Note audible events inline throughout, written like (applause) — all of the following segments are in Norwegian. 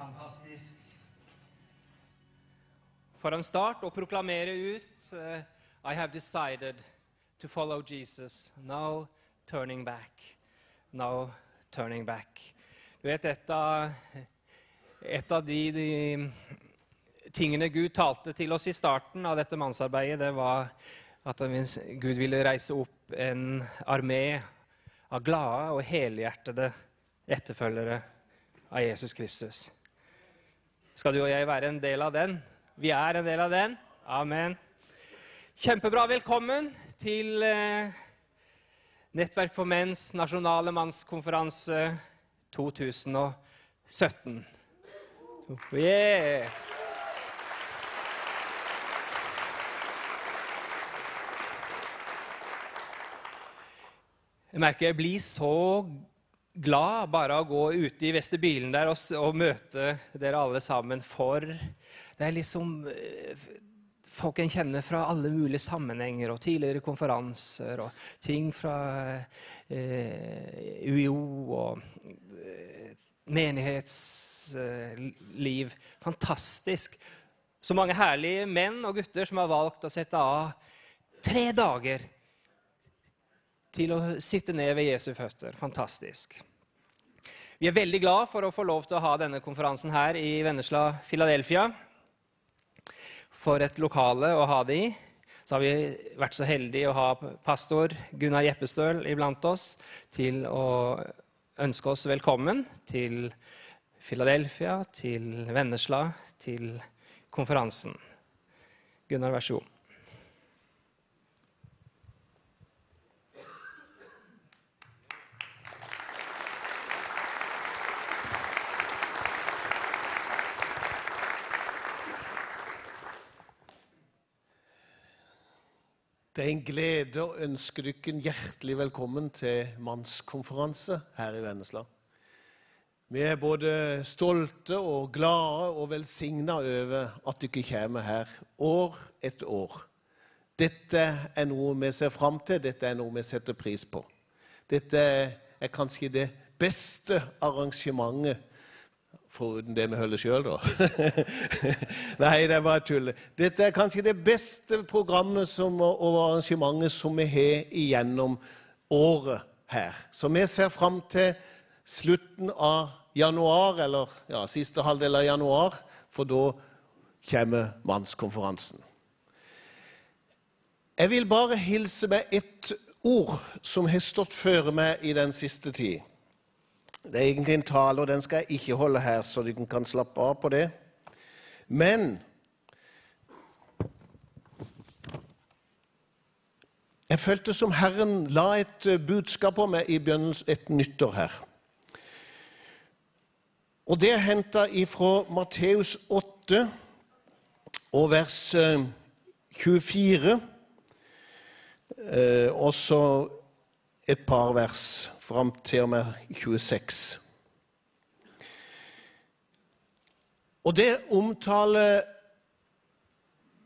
Fantastisk. For en start å proklamere ut uh, I have decided to follow Jesus. No turning back. No turning back. Du vet, et av, et av de, de tingene Gud talte til oss i starten av dette mannsarbeidet, det var at Gud ville reise opp en armé av glade og helhjertede etterfølgere av Jesus Kristus. Skal du og jeg være en del av den? Vi er en del av den. Amen. Kjempebra. Velkommen til eh, Nettverk for menns nasjonale mannskonferanse 2017. Yeah. Jeg merker jeg blir så glad bare av å gå ute i vestibylen der og, og, møte dere alle sammen. For det er liksom eh, folk en kjenner fra alle mulige sammenhenger og tidligere konferanser og ting fra eh, UiO og eh, menighetsliv. Fantastisk. Så mange herlige menn og gutter som har valgt å sette av tre dager til å sitte ned ved Jesu føtter. Fantastisk. Vi er veldig glad for å få lov til å ha denne konferansen her i Vennesla, Philadelphia. For et lokale å ha det i. Så har vi vært så heldige å ha pastor Gunnar Jeppestøl iblant oss til å ønske oss velkommen til Philadelphia, til Vennesla, til konferansen. Gunnar, vær så god. Det er en glede å ønske dere hjertelig velkommen til mannskonferanse her i Vennesla. Vi er både stolte og glade og velsigna over at dere kommer her år etter år. Dette er noe vi ser fram til, dette er noe vi setter pris på. Dette er kanskje det beste arrangementet Foruten det vi holder sjøl, da. (laughs) Nei, det er bare tull. Dette er kanskje det beste programmet som, og arrangementet som vi har igjennom året her. Så vi ser fram til slutten av januar, eller ja, siste halvdel av januar, for da kommer mannskonferansen. Jeg vil bare hilse med et ord som har stått føre meg i den siste tid. Det er egentlig en tale, og den skal jeg ikke holde her, så du kan slappe av på det. Men jeg følte som Herren la et eh, budskap på meg i begynnelsen, et nyttår her. Og Det er henta fra Matteus 8 og vers 24, eh, eh, og så et par vers fram til og med 26. Og det omtaler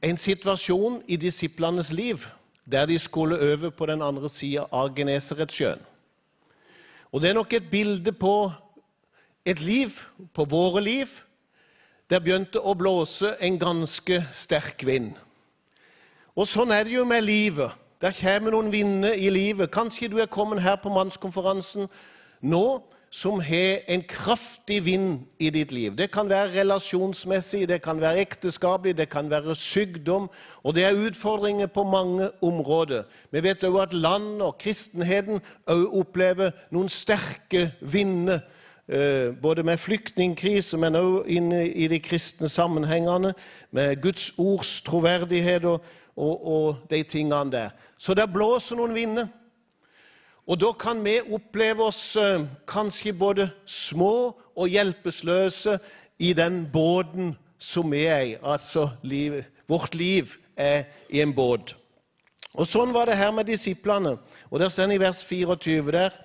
en situasjon i disiplenes liv der de skulle øve på den andre sida av Genesaretsjøen. Og det er nok et bilde på et liv, på våre liv, der begynte å blåse en ganske sterk vind. Og sånn er det jo med livet. Der kommer noen vinder i livet. Kanskje du er kommet her på mannskonferansen nå som har en kraftig vind i ditt liv. Det kan være relasjonsmessig, det kan være ekteskapelig, det kan være sykdom. Og det er utfordringer på mange områder. Vi vet òg at land og kristenheten òg opplever noen sterke vinder. Eh, både med flyktningkrise, men òg i de kristne sammenhengene, med Guds ords troverdighet og, og, og de tingene der. Så det blåser noen vinder. Og da kan vi oppleve oss eh, kanskje både små og hjelpeløse i den båten som vi er i. Altså liv, vårt liv er i en båt. Og Sånn var det her med disiplene. Og Der står det i vers 24 der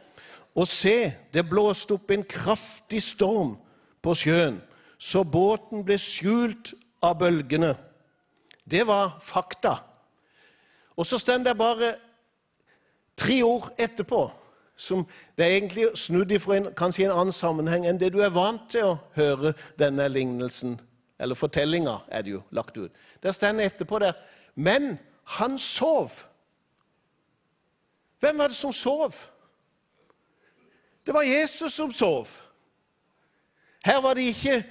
Og se, det blåste opp en kraftig storm på sjøen, så båten ble skjult av bølgene. Det var fakta. Og så står det bare tre ord etterpå som det er egentlig snudd ifra en, kanskje en annen sammenheng enn det du er vant til å høre denne lignelsen, eller fortellinga er det jo lagt ut. Der står etterpå der Men han sov. Hvem var det som sov? Det var Jesus som sov. Her var det ikke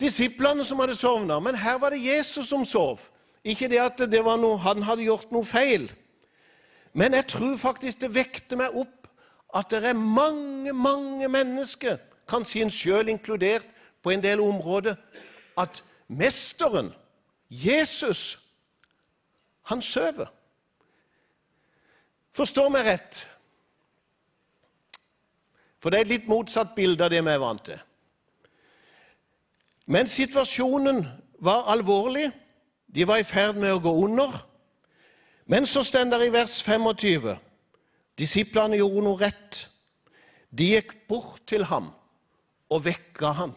disiplene som hadde sovna, men her var det Jesus som sov. Ikke det at det var noe, han hadde gjort noe feil, men jeg tror faktisk det vekte meg opp at det er mange, mange mennesker, kanskje en sjøl inkludert på en del områder, at mesteren, Jesus, han sover. Forstå meg rett, for det er et litt motsatt bilde av det vi er vant til. Men situasjonen var alvorlig. De var i ferd med å gå under. Men så står det i vers 25 disiplene gjorde noe rett. De gikk bort til ham og vekka han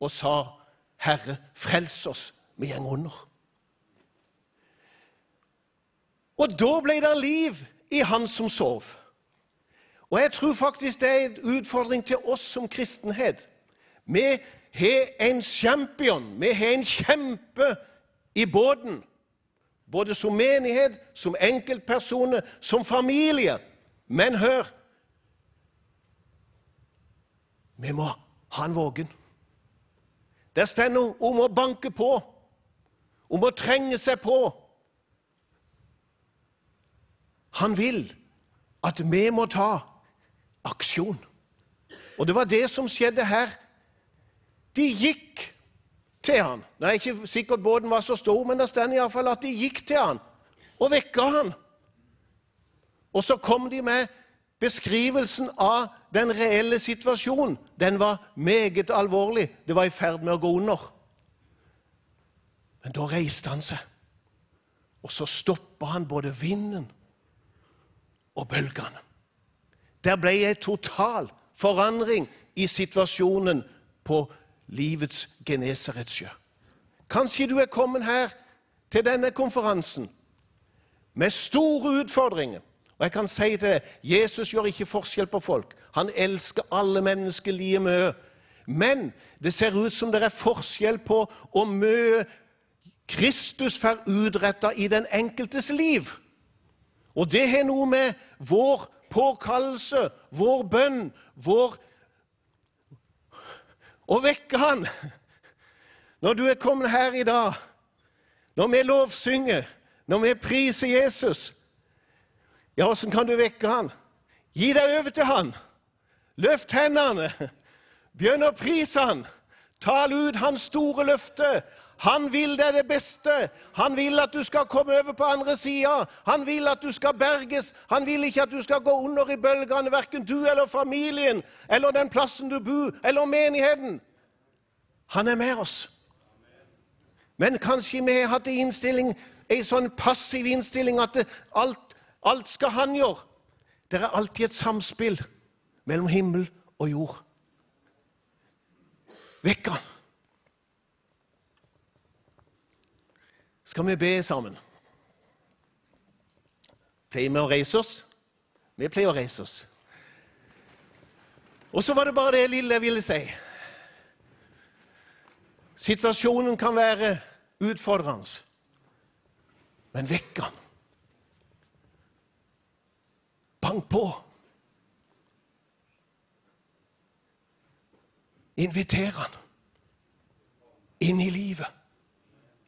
og sa, 'Herre, frels oss, vi går under.' Og da ble det liv i han som sov. Og jeg tror faktisk det er en utfordring til oss som kristenhet. Vi har en champion, vi har en kjempe i båten. Både som menighet, som enkeltpersoner, som familie. Men hør Vi må ha en vågen. Der står noe om å banke på, om å trenge seg på. Han vil at vi må ta aksjon. Og det var det som skjedde her. De gikk til han. Nå er ikke sikkert båten var så stor, men det står iallfall at de gikk til han og vekka han. Og så kom de med beskrivelsen av den reelle situasjonen. Den var meget alvorlig. Det var i ferd med å gå under. Men da reiste han seg, og så stoppa han både vinden og bølgene. Der ble en total forandring i situasjonen på livets Genesaretsjø. Kanskje du er kommet her til denne konferansen med store utfordringer. Og jeg kan si til deg, Jesus gjør ikke forskjell på folk. Han elsker alle mennesker like mye. Men det ser ut som det er forskjell på hvor mye Kristus får utretta i den enkeltes liv. Og det har noe med vår påkallelse, vår bønn, vår Å vekke Han. Når du er kommet her i dag, når vi lovsynger, når vi priser Jesus Ja, åssen kan du vekke Han? Gi deg over til Han. Løft hendene. Begynn å prise Han. Tal ut Hans store løfte. Han vil deg det beste. Han vil at du skal komme over på andre sida. Han vil at du skal berges. Han vil ikke at du skal gå under i bølgene, verken du eller familien, eller den plassen du bor, eller menigheten. Han er med oss. Men kanskje vi har hatt en sånn passiv innstilling at alt, alt skal han gjøre. Det er alltid et samspill mellom himmel og jord. Vekk han. Skal vi be sammen. Pleier vi å reise oss? Vi pleier å reise oss. Og så var det bare det lille jeg ville si. Situasjonen kan være utfordrende, men vekk han. Bank på. Inviter han inn i livet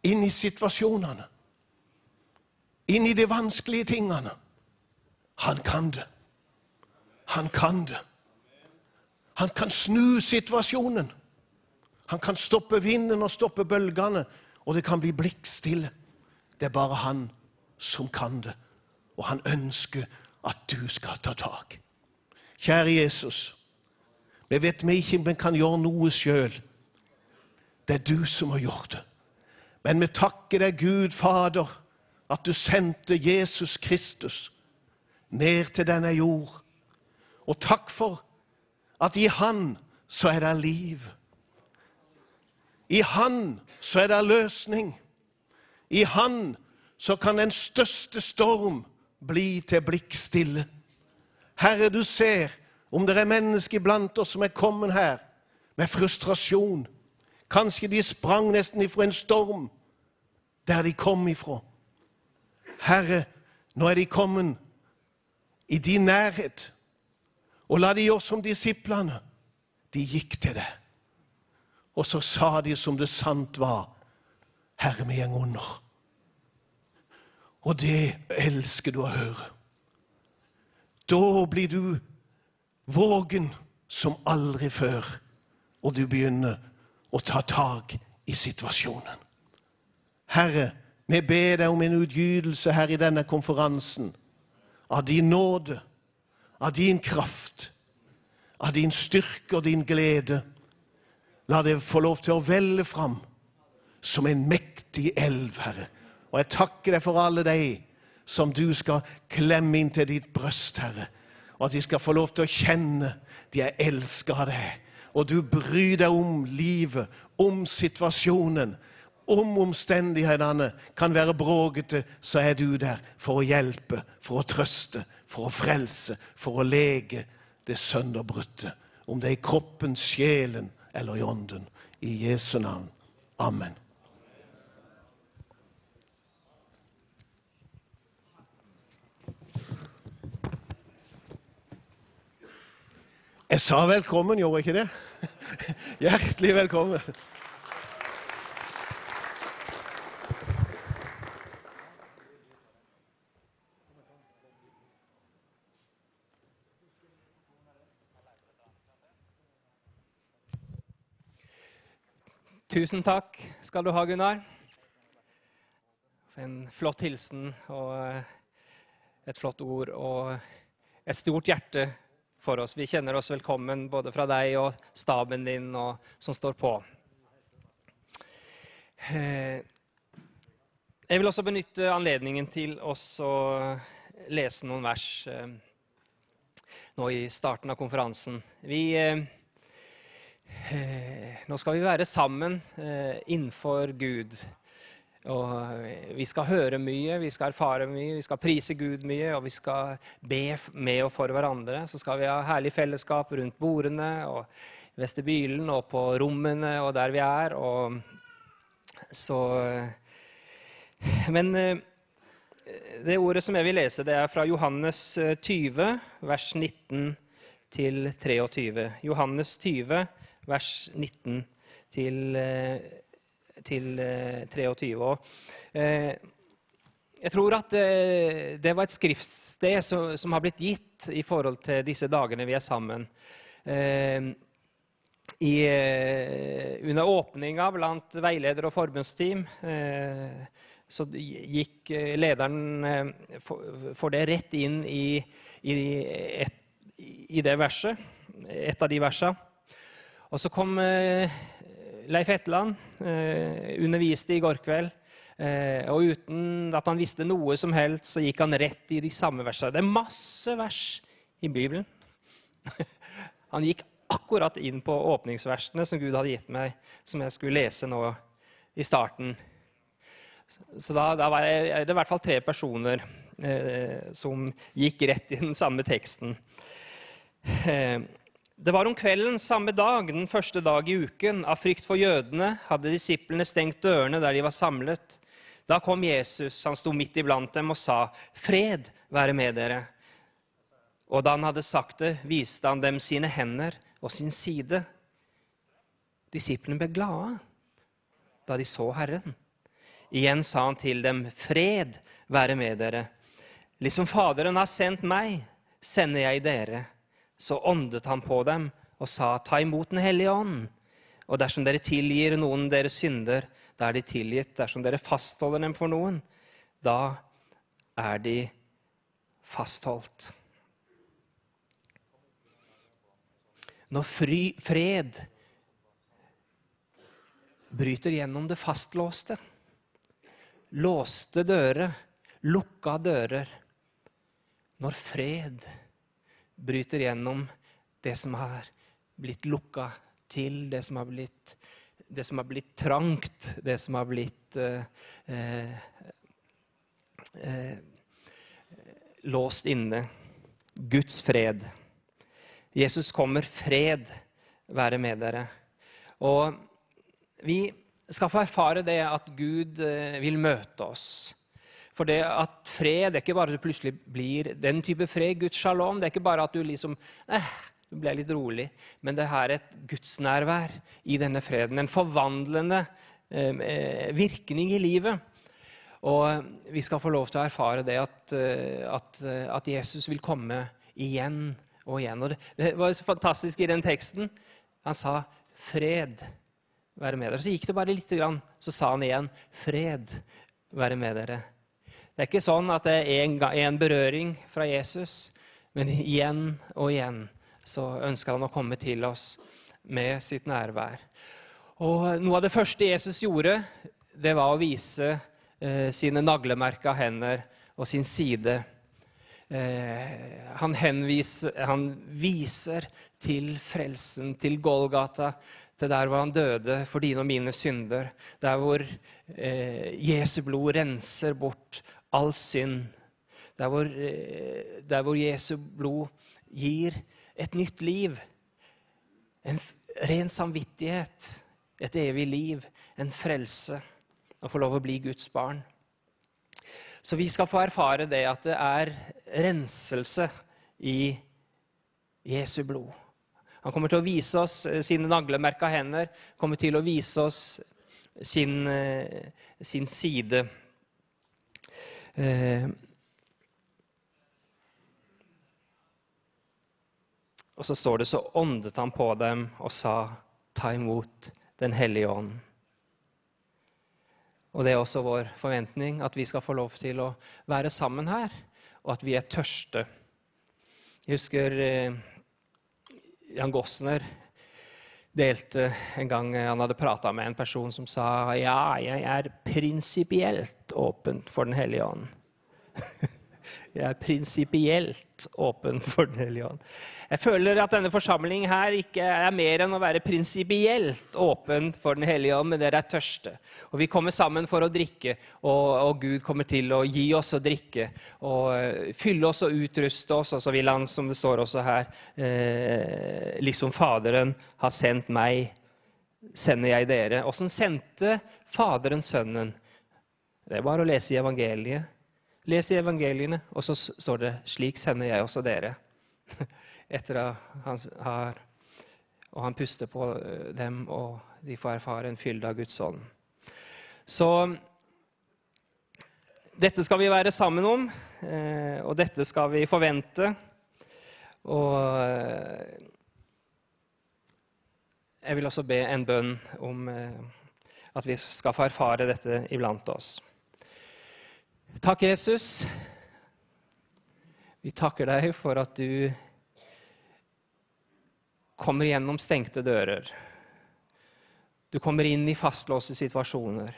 inn i situasjonene, inn i de vanskelige tingene. Han kan det. Han kan det. Han kan snu situasjonen. Han kan stoppe vinden og stoppe bølgene, og det kan bli blikkstille. Det er bare han som kan det, og han ønsker at du skal ta tak. Kjære Jesus, vi vet vi ikke om vi kan gjøre noe sjøl. Det er du som har gjort det. Men vi takker deg, Gud Fader, at du sendte Jesus Kristus ned til denne jord. Og takk for at i Han så er det liv. I Han så er det løsning. I Han så kan den største storm bli til blikkstille. Herre, du ser om det er mennesker iblant oss som er kommet her med frustrasjon. Kanskje de sprang nesten ifra en storm der de kom ifra. Herre, nå er de kommet i din nærhet. Og la de gjøre som disiplene. De gikk til det. Og så sa de som det sant var, Herre, vi går under. Og det elsker du å høre. Da blir du vågen som aldri før, og du begynner å ta tak i situasjonen. Herre, vi ber deg om en utgytelse her i denne konferansen av din nåde, av din kraft, av din styrke og din glede. La det få lov til å velle fram som en mektig elv, Herre. Og jeg takker deg for alle de som du skal klemme inn til ditt bryst, Herre. Og at de skal få lov til å kjenne de er elska av deg. Og du bryr deg om livet, om situasjonen om omstendighetene kan være bråkete, så er du der for å hjelpe, for å trøste, for å frelse, for å lege det sønderbrutte. Om det er i kroppen, sjelen eller i ånden. I Jesu navn. Amen. Jeg sa velkommen, gjorde jeg ikke det? (laughs) Hjertelig velkommen. Tusen takk skal du ha, Gunnar. En flott hilsen og et flott ord og et stort hjerte for oss. Vi kjenner oss velkommen både fra deg og staben din og, som står på. Eh, jeg vil også benytte anledningen til å lese noen vers eh, nå i starten av konferansen. Vi Eh, nå skal vi være sammen innenfor Gud. Og eh, vi skal høre mye, vi skal erfare mye, vi skal prise Gud mye, og vi skal be med og for hverandre. Så skal vi ha herlig fellesskap rundt bordene og i vestibylen og på rommene og der vi er. Og så Men det ordet som jeg vil lese, det er fra Johannes 20, vers 19 til 23. Johannes 20, vers 19 til, eh, til 23. år. Og, eh, jeg tror at det var et skriftsted som, har blitt gitt i forhold til disse dagene vi er sammen. I, under åpninga blant veileder og forbundsteam så gikk lederen for, det rett inn i, i, et, i det verset, et av de versene. Og så kom eh, Leif Hetland, eh, underviste i går kveld. Eh, og uten at han visste noe som helst, så gikk han rett i de samme versene. Det er masse vers i Bibelen. (laughs) Han gikk akkurat inn på åpningsversene som Gud hadde gitt meg, som jeg skulle lese nå i starten. Så da, da var det, det i hvert fall tre personer eh, som gikk rett i den samme teksten. Eh, det var om kvelden samme dag, den første dag i uken. Av frykt for jødene hadde disiplene stengt dørene der de var samlet. Da kom Jesus, han sto midt iblant dem og sa, 'Fred være med dere.' Og da han hadde sagt det, viste han dem sine hender og sin side. Disiplene ble glade da de så Herren. Igjen sa han til dem, 'Fred være med dere.' Liksom Faderen har sendt meg, sender jeg dere. Så åndet han på dem og sa, Ta imot Den hellige ånd. Og dersom dere tilgir noen deres synder, da er de tilgitt. Dersom dere fastholder dem for noen, da er de fastholdt. Når fri, fred bryter gjennom det fastlåste, låste dører, lukka dører Når fred bryter gjennom det som har blitt lukka til, det som har blitt, som har blitt trangt, det som har blitt eh, eh, eh, låst inne. Guds fred. Jesus kommer, fred være med dere. Og vi skal få erfare det at Gud eh, vil møte oss. For det at fred det er ikke bare at du plutselig blir den type fred, Guds shalom. Det er ikke bare at du liksom eh, du ble litt rolig. Men det er et gudsnærvær i denne freden. En forvandlende eh, virkning i livet. Og vi skal få lov til å erfare det at, eh, at, eh, at Jesus vil komme igjen og igjen. Og det, det, var så fantastisk i den teksten. Han sa 'fred være med dere'. Så gikk det bare lite grann, så sa han igjen 'fred være med dere'. Det er ikke sånn at det er en berøring fra Jesus, men igjen og igjen så ønsker han å komme til oss med sitt nærvær. Og Noe av det første Jesus gjorde, det var å vise eh, sine naglemerka hender og sin side. Eh, han, henviser, han viser til frelsen, til Golgata, til der hvor han døde for dine og mine synder. Der hvor eh, Jesu blod renser bort all synd. Der hvor, eh, der hvor Jesu blod gir et nytt liv. En ren samvittighet, et evig liv, en frelse. Å få lov å bli Guds barn. Så vi skal få erfare det at det er renselse i Jesu blod. Han kommer til å vise oss eh, sine naglemerka hender, kommer til å vise oss sin, eh, sin side. Eh, Og så står det så åndet han på dem og sa, ta imot Den hellige ånd. Og det er også vår forventning at vi skal få lov til å være sammen her, og at vi er tørste. Jeg husker eh, Jan Gossner delte en gang han hadde prata med en person som sa ja, jeg er prinsipielt åpen for Den hellige ånd. (laughs) Jeg er prinsipielt åpen (laughs) for Den hellige ånd. Jeg føler at denne forsamlingen her ikke er mer enn å være prinsipielt åpen for Den hellige ånd, men dere er tørste. Og Vi kommer sammen for å drikke, og, og, Gud kommer til å gi oss å drikke. Og uh, fylle oss og utruste oss, og så vil Han, som det står også her, eh, liksom Faderen har sendt meg, sender jeg dere. Åssen sendte Faderen Sønnen? Det er bare å lese i evangeliet. Les i evangeliene, og så står det 'Slik sender jeg også dere'. (laughs) Etter at han har Og han puster på eh, dem, og de får erfare en fylde av Guds ånd. Så dette skal vi være sammen om, eh, og dette skal vi forvente. Og eh, jeg vil også be en bønn om at vi skal få erfare dette iblant oss. Takk, Jesus. Vi takker deg for at du kommer gjennom stengte dører. Du kommer inn i fastlåste situasjoner.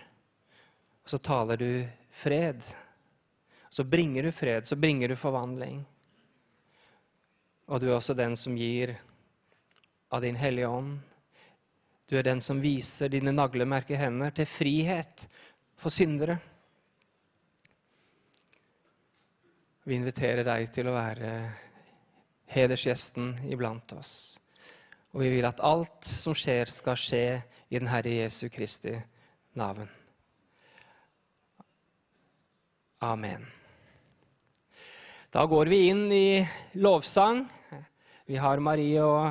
Og så taler du fred. Så bringer du fred, så bringer du forvandling. Og du er også den som gir av din Hellige Ånd. Du er den som viser dine naglemerke hender til frihet for syndere. Vi inviterer deg til å være hedersgjesten iblant oss. Og vi vil at alt som skjer, skal skje i den Herre Jesu Kristi navn. Amen. Da går vi inn i lovsang. Vi har Marie og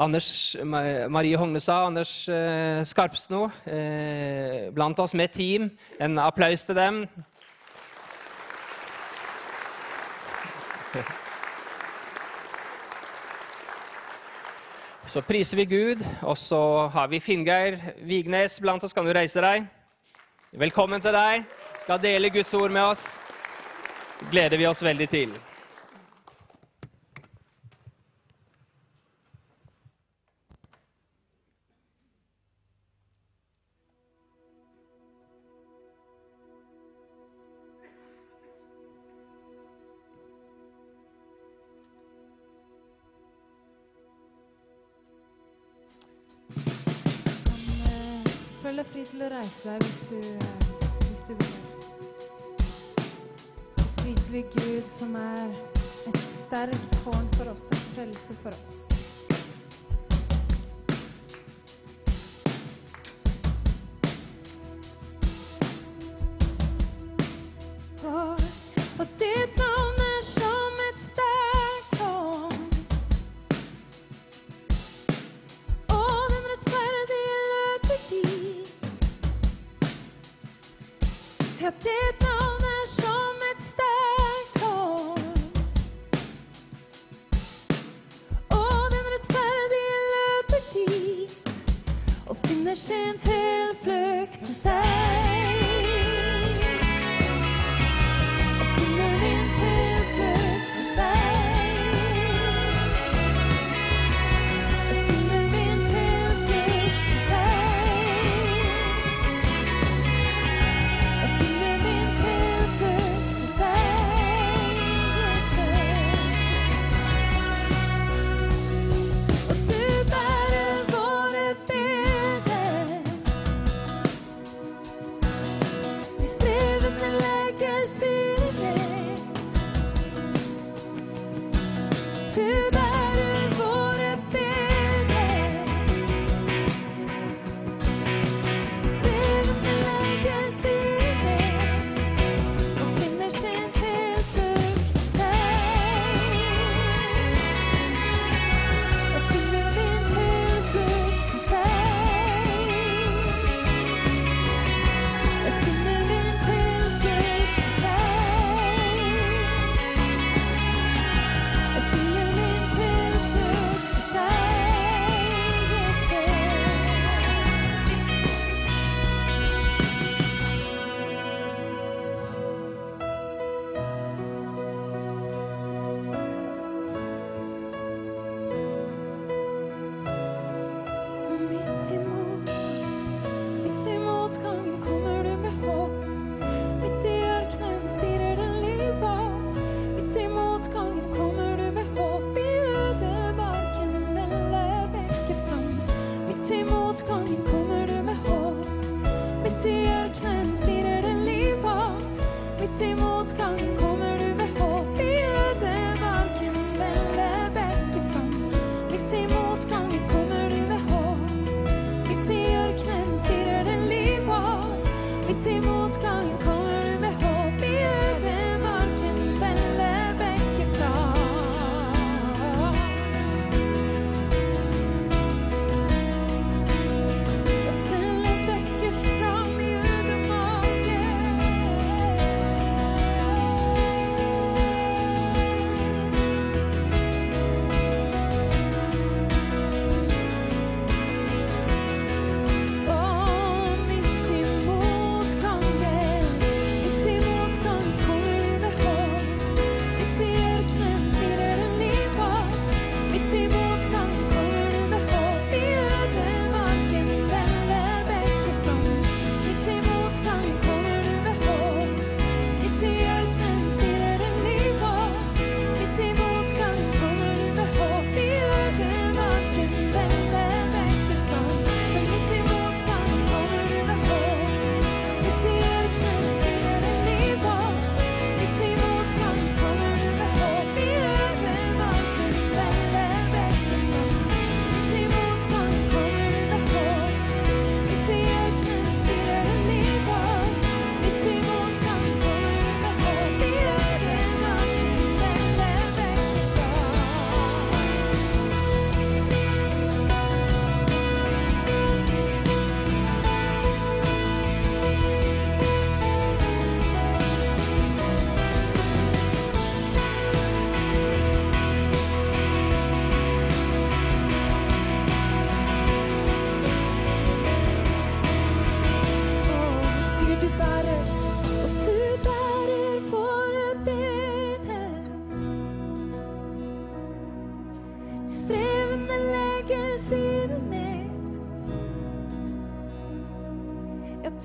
Anders, Marie Hognestad og Anders eh, Skarpsno eh, blant oss med team. En applaus til dem. (laughs) Så priser vi Gud, og så har vi Finngeir Vignes blant oss. Kan du reise deg? Velkommen til deg. Skal dele Guds ord med oss. gleder vi oss veldig til. reise deg hvis du, hvis du vil. Så priser vi Gud, som er et sterkt tårn for oss, en frelse for oss. Og, og det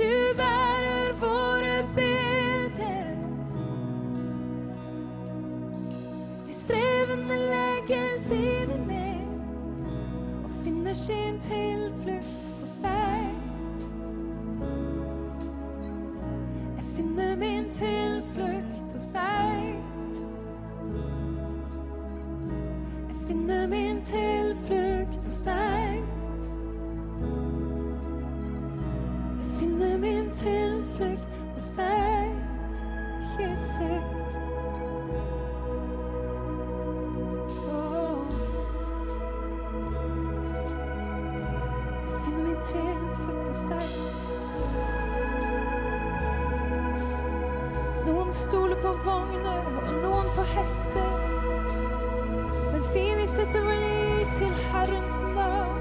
du bærer våre byrder. De strevende legger sine ned og finner sin tilflukt hos deg. Jeg finner min tilflukt hos deg. Jeg finner min tilflukt hos deg. Vogner, og noen på hester. Men vi vil sette vår lit til Herrens navn.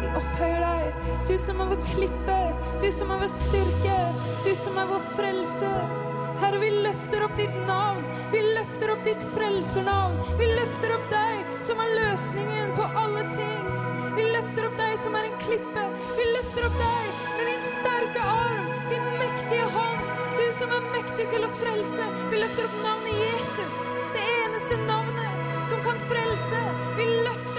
Vi opphøyer deg, du som er vår klippe, du som er vår styrke, du som er vår frelse. Herre, vi løfter opp ditt navn, vi løfter opp ditt frelsernavn. Vi løfter opp deg som er løsningen på alle ting. Vi løfter opp deg som er en klippe. Vi løfter opp deg med din sterke arm, din mektige hånd. Du som er mektig til å frelse. Vi løfter opp navnet Jesus, det eneste navnet som kan frelse. Vi løfter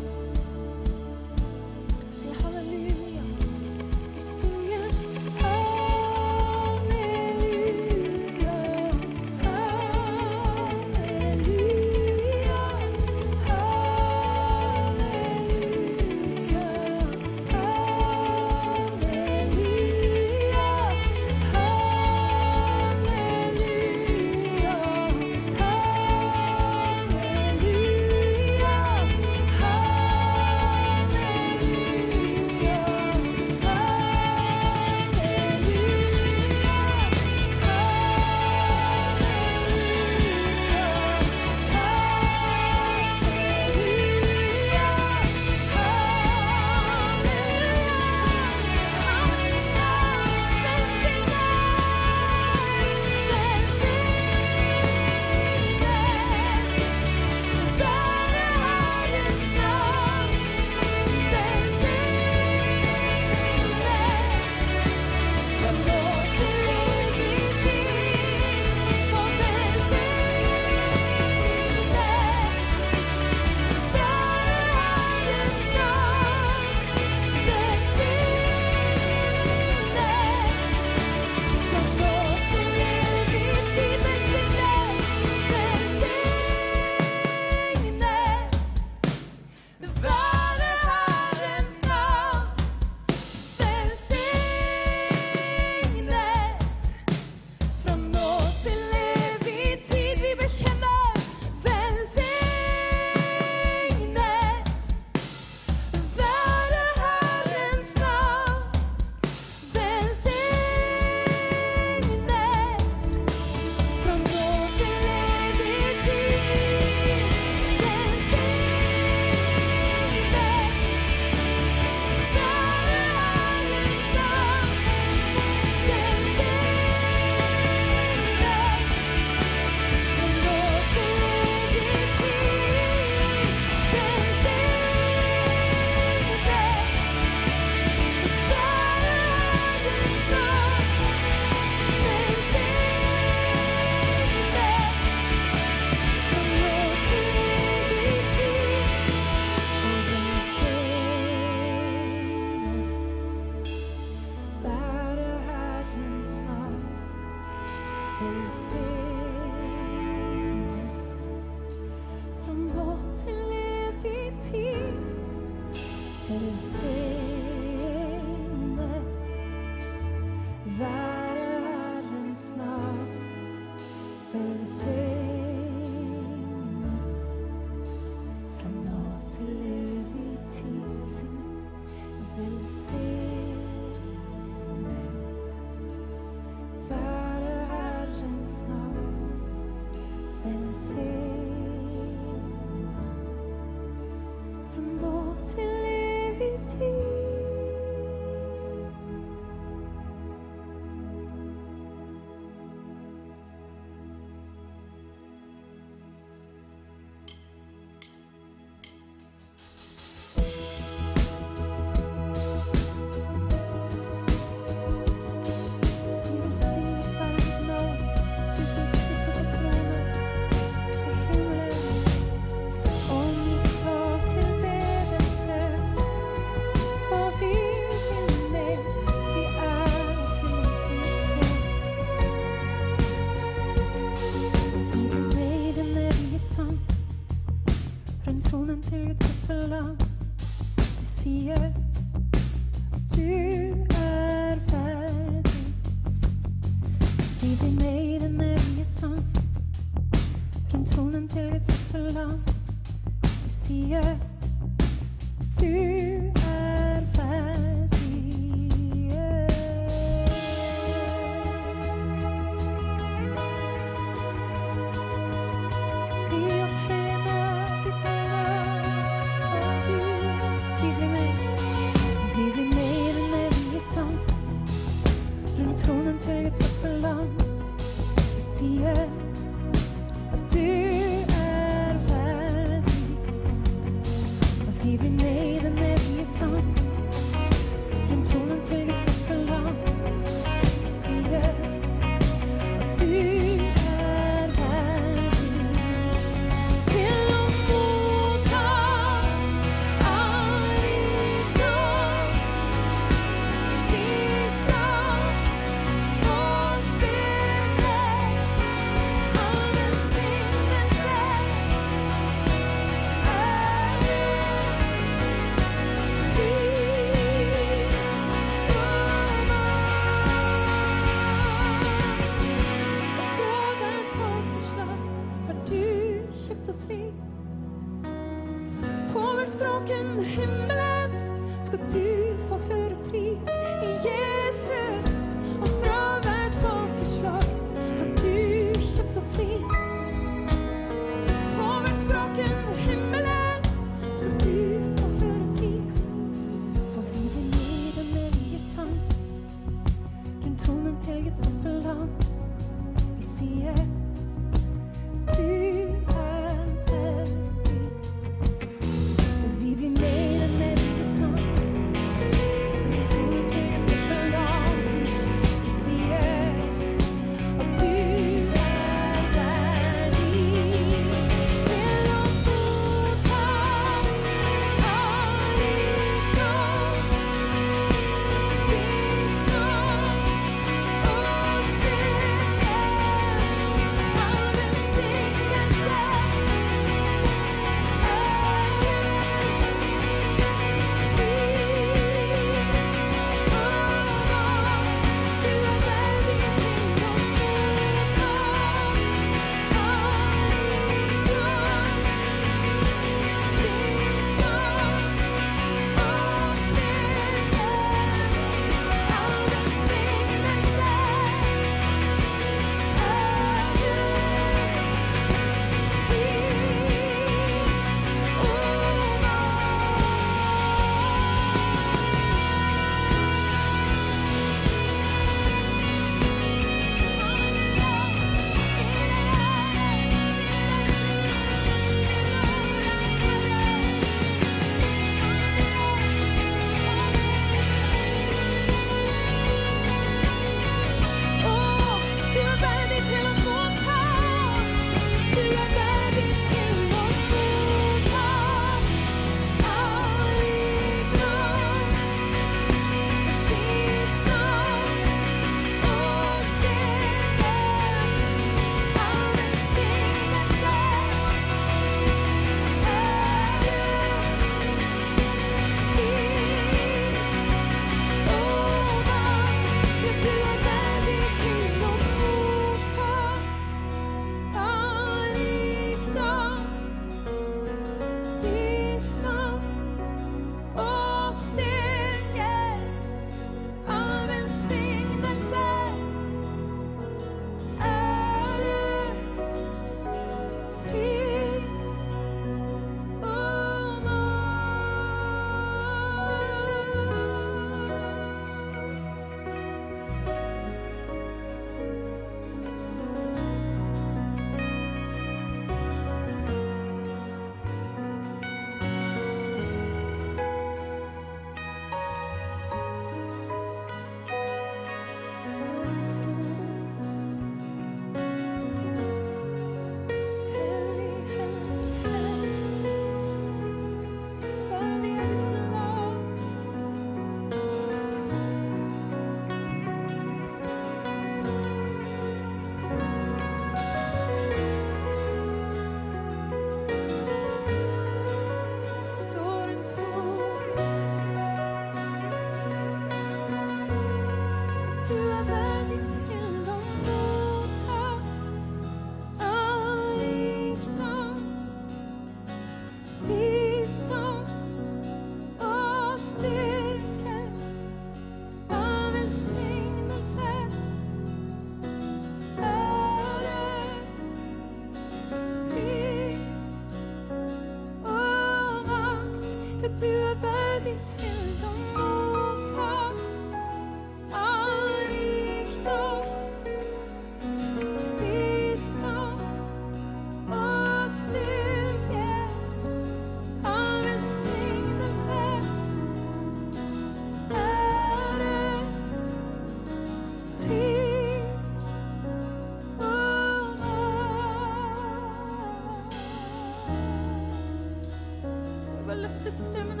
løfte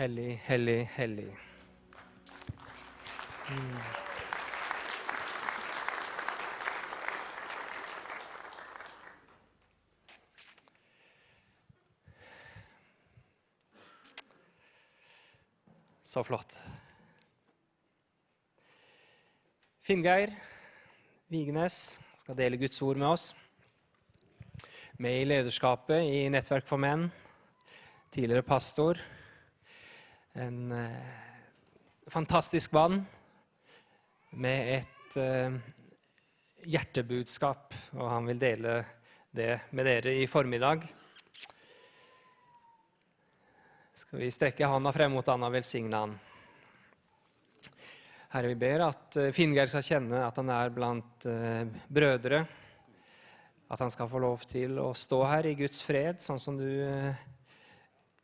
Hellig, hellig, hellig. Mm. Så flott. Finngeir Vigenes skal dele Guds ord med oss. Med i lederskapet i Nettverk for menn. Tidligere pastor. En eh, fantastisk vann med et eh, hjertebudskap, og han vil dele det med dere i formiddag. Skal vi strekke handa frem mot han og velsigne han. Herre, vi ber at Fingeir skal kjenne at han er blant eh, brødre. At han skal få lov til å stå her i Guds fred, sånn som du eh,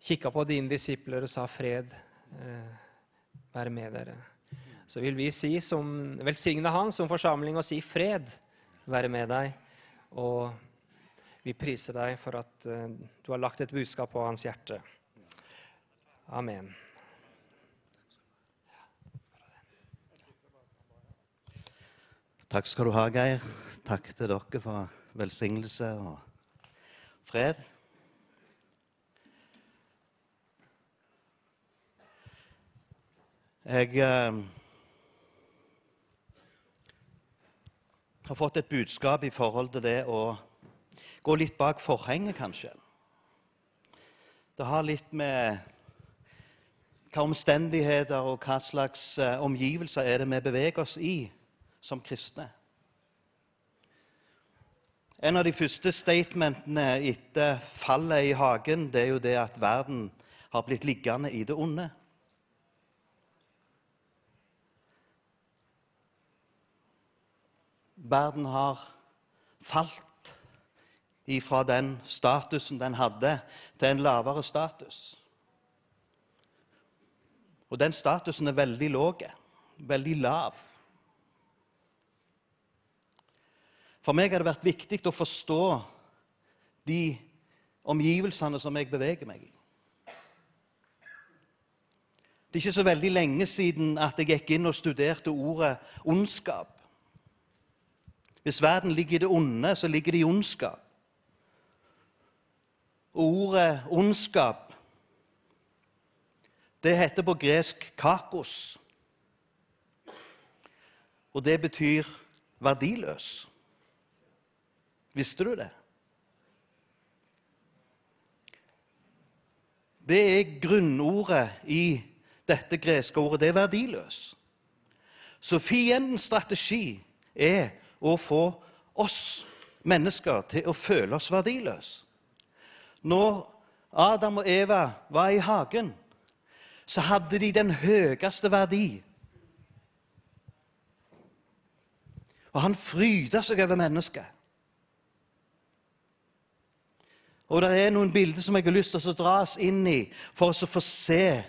kikka på dine disipler og sa 'fred eh, være med dere'. Så vil vi si som, velsigne han som forsamling og si 'fred være med deg'. Og vi priser deg for at eh, du har lagt et budskap på hans hjerte. Amen. Takk skal du ha, Geir. Takk til dere for velsignelse og fred. Jeg eh, har fått et budskap i forhold til det å gå litt bak forhenget, kanskje. Det har litt med hva omstendigheter og hva slags eh, omgivelser er det vi beveger oss i som kristne. En av de første statementene etter fallet i hagen det er jo det at verden har blitt liggende i det onde. Verden har falt ifra den statusen den hadde, til en lavere status. Og den statusen er veldig lav, veldig lav. For meg har det vært viktig å forstå de omgivelsene som jeg beveger meg i. Det er ikke så veldig lenge siden at jeg gikk inn og studerte ordet ondskap. Hvis verden ligger i det onde, så ligger det i ondskap. Ordet ondskap, det heter på gresk 'kakos'. Og det betyr verdiløs. Visste du det? Det er grunnordet i dette greske ordet. Det er verdiløs. Så fiendens strategi er å få oss mennesker til å føle oss verdiløse. Når Adam og Eva var i hagen, så hadde de den høyeste verdi. Og han fryda seg over mennesket. Og det er noen bilder som jeg har lyst til å dra oss inn i for oss å få se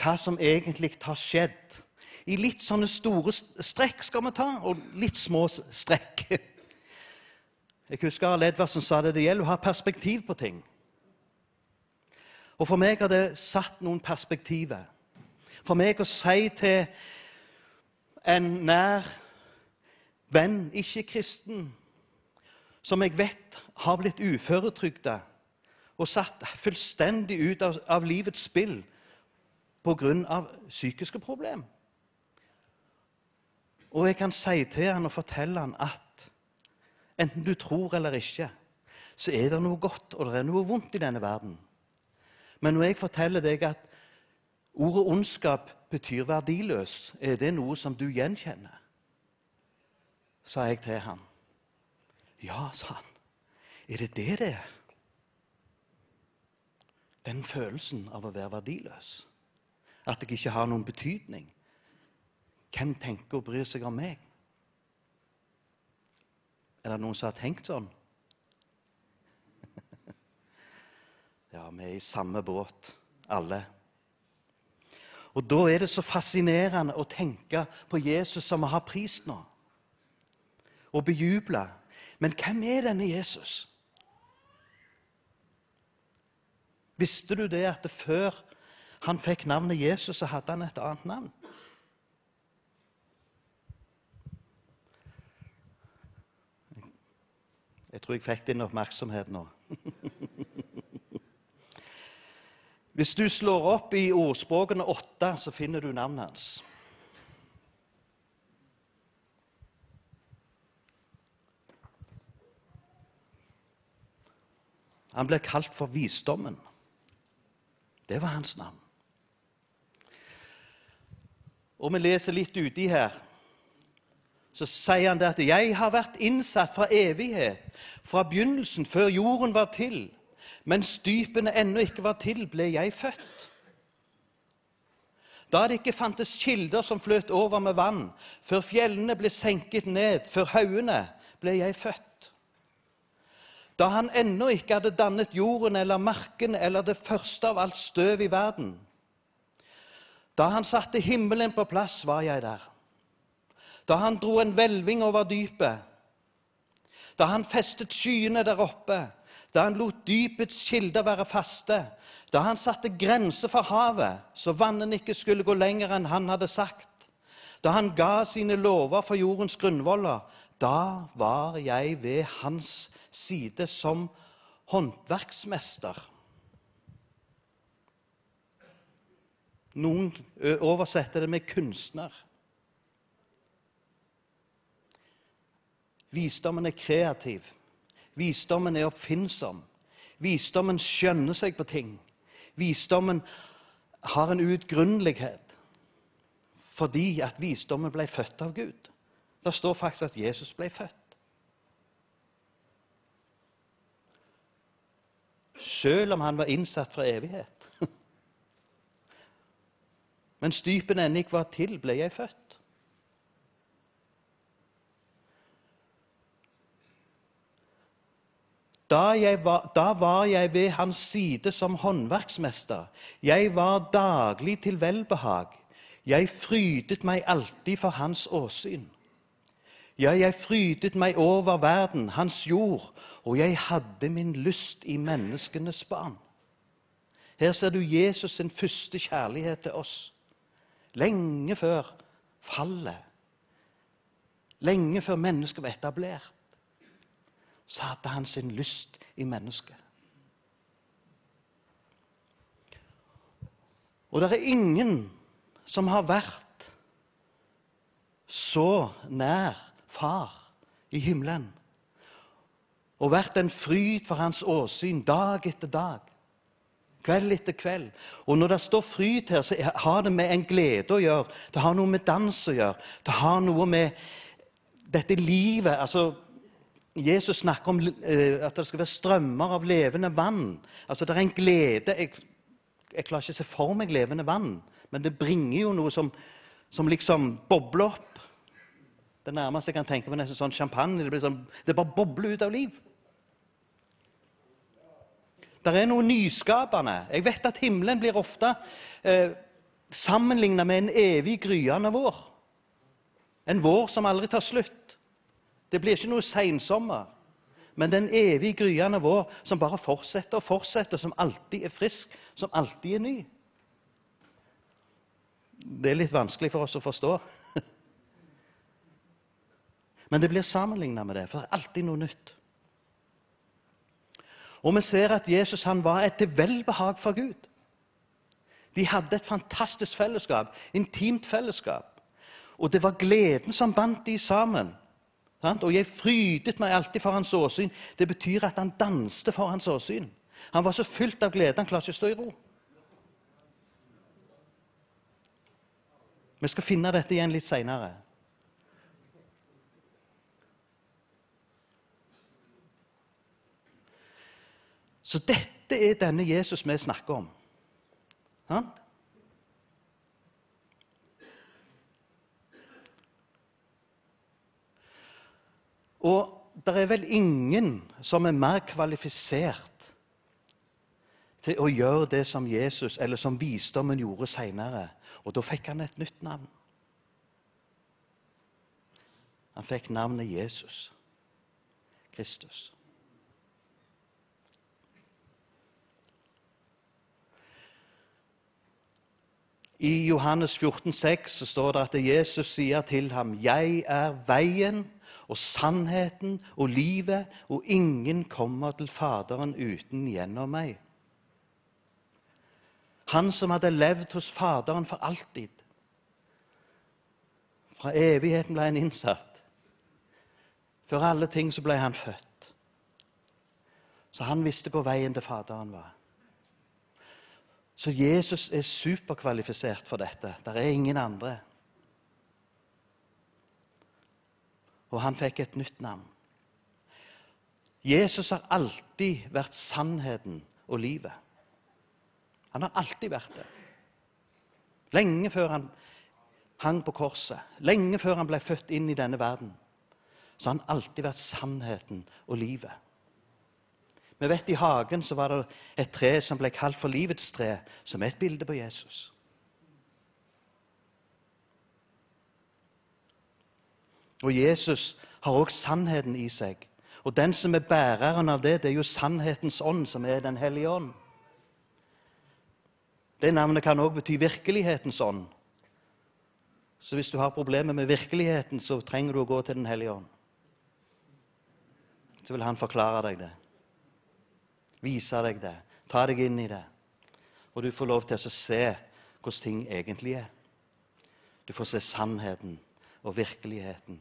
hva som egentlig har skjedd. I litt sånne store strekk skal vi ta, og litt små strekk. (laughs) Jeg husker Arl Edvardsen sa det, det gjelder å ha perspektiv på ting. Og for meg har det satt noen perspektiver. For meg å si til en nær venn, ikke kristen, som jeg vet har blitt uføretrygda og satt fullstendig ut av, av livets spill pga. psykiske problemer. Og jeg kan si til han og fortelle han at enten du tror eller ikke, så er det noe godt og det er noe vondt i denne verden. Men når jeg forteller deg at ordet ondskap betyr verdiløs, er det noe som du gjenkjenner? sa jeg til han. Ja, sa han. Er det det det er? Den følelsen av å være verdiløs. At jeg ikke har noen betydning. Hvem tenker og bryr seg om meg? Er det noen som har tenkt sånn? (laughs) ja, vi er i samme båt, alle. Og Da er det så fascinerende å tenke på Jesus som vi har prist nå, og bejuble. Men hvem er denne Jesus? Visste du det at før han fikk navnet Jesus, så hadde han et annet navn. Jeg tror jeg fikk din oppmerksomhet nå. (laughs) Hvis du slår opp i ordspråkene åtte, så finner du navnet hans. Han ble kalt for visdommen. Det var hans navn. Og vi leser litt uti her. Så sier han det at 'jeg har vært innsatt fra evighet', fra begynnelsen, før jorden var til. Mens dypene ennå ikke var til, ble jeg født. Da det ikke fantes kilder som fløt over med vann, før fjellene ble senket ned, før haugene, ble jeg født. Da han ennå ikke hadde dannet jorden eller marken eller det første av alt støv i verden. Da han satte himmelen på plass, var jeg der. Da han dro en hvelving over dypet. Da han festet skyene der oppe. Da han lot dypets kilder være faste. Da han satte grenser for havet, så vannene ikke skulle gå lenger enn han hadde sagt. Da han ga sine lover for jordens grunnvoller, da var jeg ved hans side som håndverksmester. Noen oversetter det med kunstner. Visdommen er kreativ. Visdommen er oppfinnsom. Visdommen skjønner seg på ting. Visdommen har en utgrunnelighet fordi at visdommen ble født av Gud. Det står faktisk at Jesus ble født. Selv om han var innsatt fra evighet. (laughs) Mens dypen ennå ikke var til, ble jeg født. Da, var, da var jeg ved hans side som håndverksmester. Jeg var daglig til velbehag. Jeg frydet meg alltid for hans åsyn. Ja, jeg frydet meg over verden, hans jord, og jeg hadde min lyst i menneskenes barn. Her ser du Jesus sin første kjærlighet til oss. Lenge før fallet, lenge før mennesket var etablert, så hadde han sin lyst i mennesket. Og det er ingen som har vært så nær far i himmelen og vært en fryd for hans åsyn dag etter dag. Kveld etter kveld. Og når det står fryd her, så har det med en glede å gjøre. Det har noe med dans å gjøre. Det har noe med dette livet altså, Jesus snakker om eh, at det skal være strømmer av levende vann. Altså, Det er en glede jeg, jeg klarer ikke å se for meg levende vann, men det bringer jo noe som, som liksom bobler opp. Det nærmeste jeg kan tenke meg, er nesten sånn champagne. Det, blir sånn, det bare bobler ut av liv. Det er noe nyskapende. Jeg vet at himmelen blir ofte eh, sammenligna med en evig gryende vår. En vår som aldri tar slutt. Det blir ikke noe seinsommer, men den evig gryende vår som bare fortsetter og fortsetter, som alltid er frisk, som alltid er ny. Det er litt vanskelig for oss å forstå. (laughs) Men det blir sammenligna med det, for det er alltid noe nytt. Og vi ser at Jesus han var et til velbehag for Gud. De hadde et fantastisk fellesskap, intimt fellesskap. Og det var gleden som bandt de sammen. Og jeg frydet meg alltid for hans åsyn. Det betyr at han danste for hans åsyn. Han var så fylt av glede han klarte ikke å stå i ro. Vi skal finne dette igjen litt seinere. Så dette er denne Jesus vi snakker om. Ja? Og det er vel ingen som er mer kvalifisert til å gjøre det som Jesus eller som visdommen gjorde seinere. Og da fikk han et nytt navn. Han fikk navnet Jesus Kristus. I Johannes 14, 6, står det at Jesus sier til ham, 'Jeg er veien og sannheten og livet, og ingen kommer til Faderen uten gjennom meg.' Han som hadde levd hos Faderen for alltid. Fra evigheten ble han innsatt. Før alle ting så ble han født. Så han visste hvor veien til Faderen var. Så Jesus er superkvalifisert for dette. Det er ingen andre. Og han fikk et nytt navn. Jesus har alltid vært sannheten og livet. Han har alltid vært det. Lenge før han hang på korset, lenge før han ble født inn i denne verden, så har han alltid vært sannheten og livet. Vi vet I hagen så var det et tre som ble kalt for livets tre, som er et bilde på Jesus. Og Jesus har også sannheten i seg. Og den som er bæreren av det, det er jo sannhetens ånd, som er Den hellige ånd. Det navnet kan også bety virkelighetens ånd. Så hvis du har problemer med virkeligheten, så trenger du å gå til Den hellige ånd. Så vil han forklare deg det. Vise deg det. Ta deg inn i det. Og du får lov til å se hvordan ting egentlig er. Du får se sannheten og virkeligheten.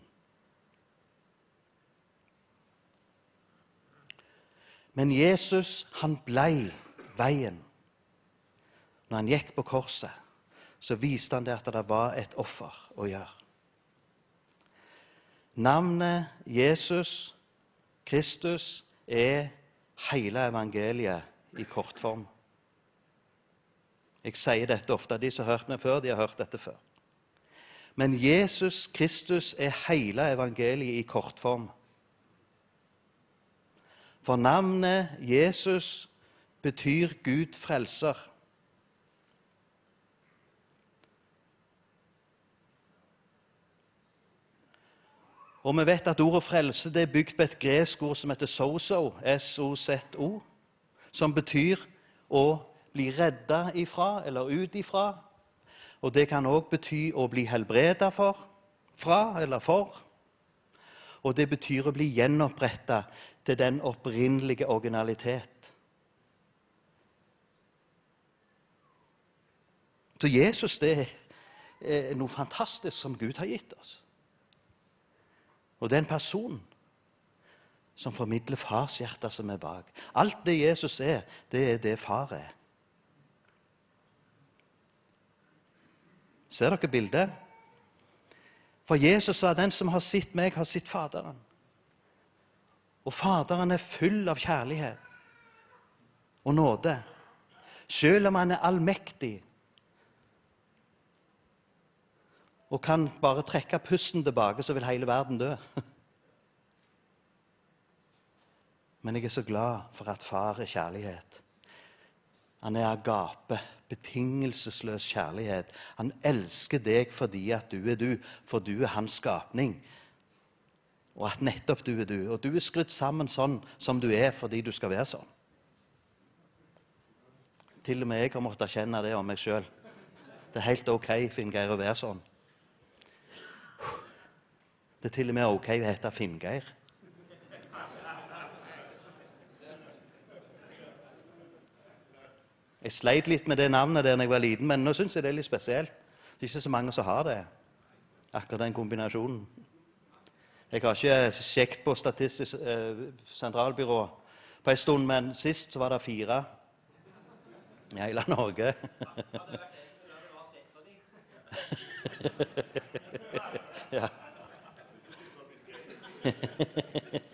Men Jesus, han blei veien. Når han gikk på korset, så viste han det at det var et offer å gjøre. Navnet Jesus, Kristus, er hele evangeliet i kortform. Jeg sier dette ofte. De som har hørt meg før, de har hørt dette før. Men Jesus Kristus er hele evangeliet i kortform. For navnet Jesus betyr Gud frelser. Og vi vet at ordet frelse er bygd på et gresk ord som heter S-O-Z-O, som betyr å bli redda ifra eller ut ifra. Og det kan òg bety å bli helbreda fra eller for. Og det betyr å bli gjenoppretta til den opprinnelige originalitet. Så Jesus det er noe fantastisk som Gud har gitt oss. Og det er en person som formidler fars hjerte som er bak. Alt det Jesus er, det er det far er. Ser dere bildet? For Jesus sa den som har sett meg, har sett Faderen. Og Faderen er full av kjærlighet og nåde. Selv om han er allmektig og kan bare trekke pusten tilbake, så vil hele verden dø. (laughs) Men jeg er så glad for at far er kjærlighet. Han er agape, betingelsesløs kjærlighet. Han elsker deg fordi at du er du, for du er hans skapning. Og at nettopp du er du. Og du er skrudd sammen sånn som du er fordi du skal være sånn. Til og med jeg har måttet erkjenne det om meg sjøl. Det er helt OK Finn Geir, å være sånn. Det er til og med OK å hete Finngeir. Jeg sleit litt med det navnet der jeg var liten, men nå syns jeg det er litt spesielt. Det er ikke så mange som har det, akkurat den kombinasjonen. Jeg har ikke sjekket på Statistisk eh, sentralbyrå på en stund, men sist så var det fire i hele Norge. (laughs) (laughs) ja. (laughs)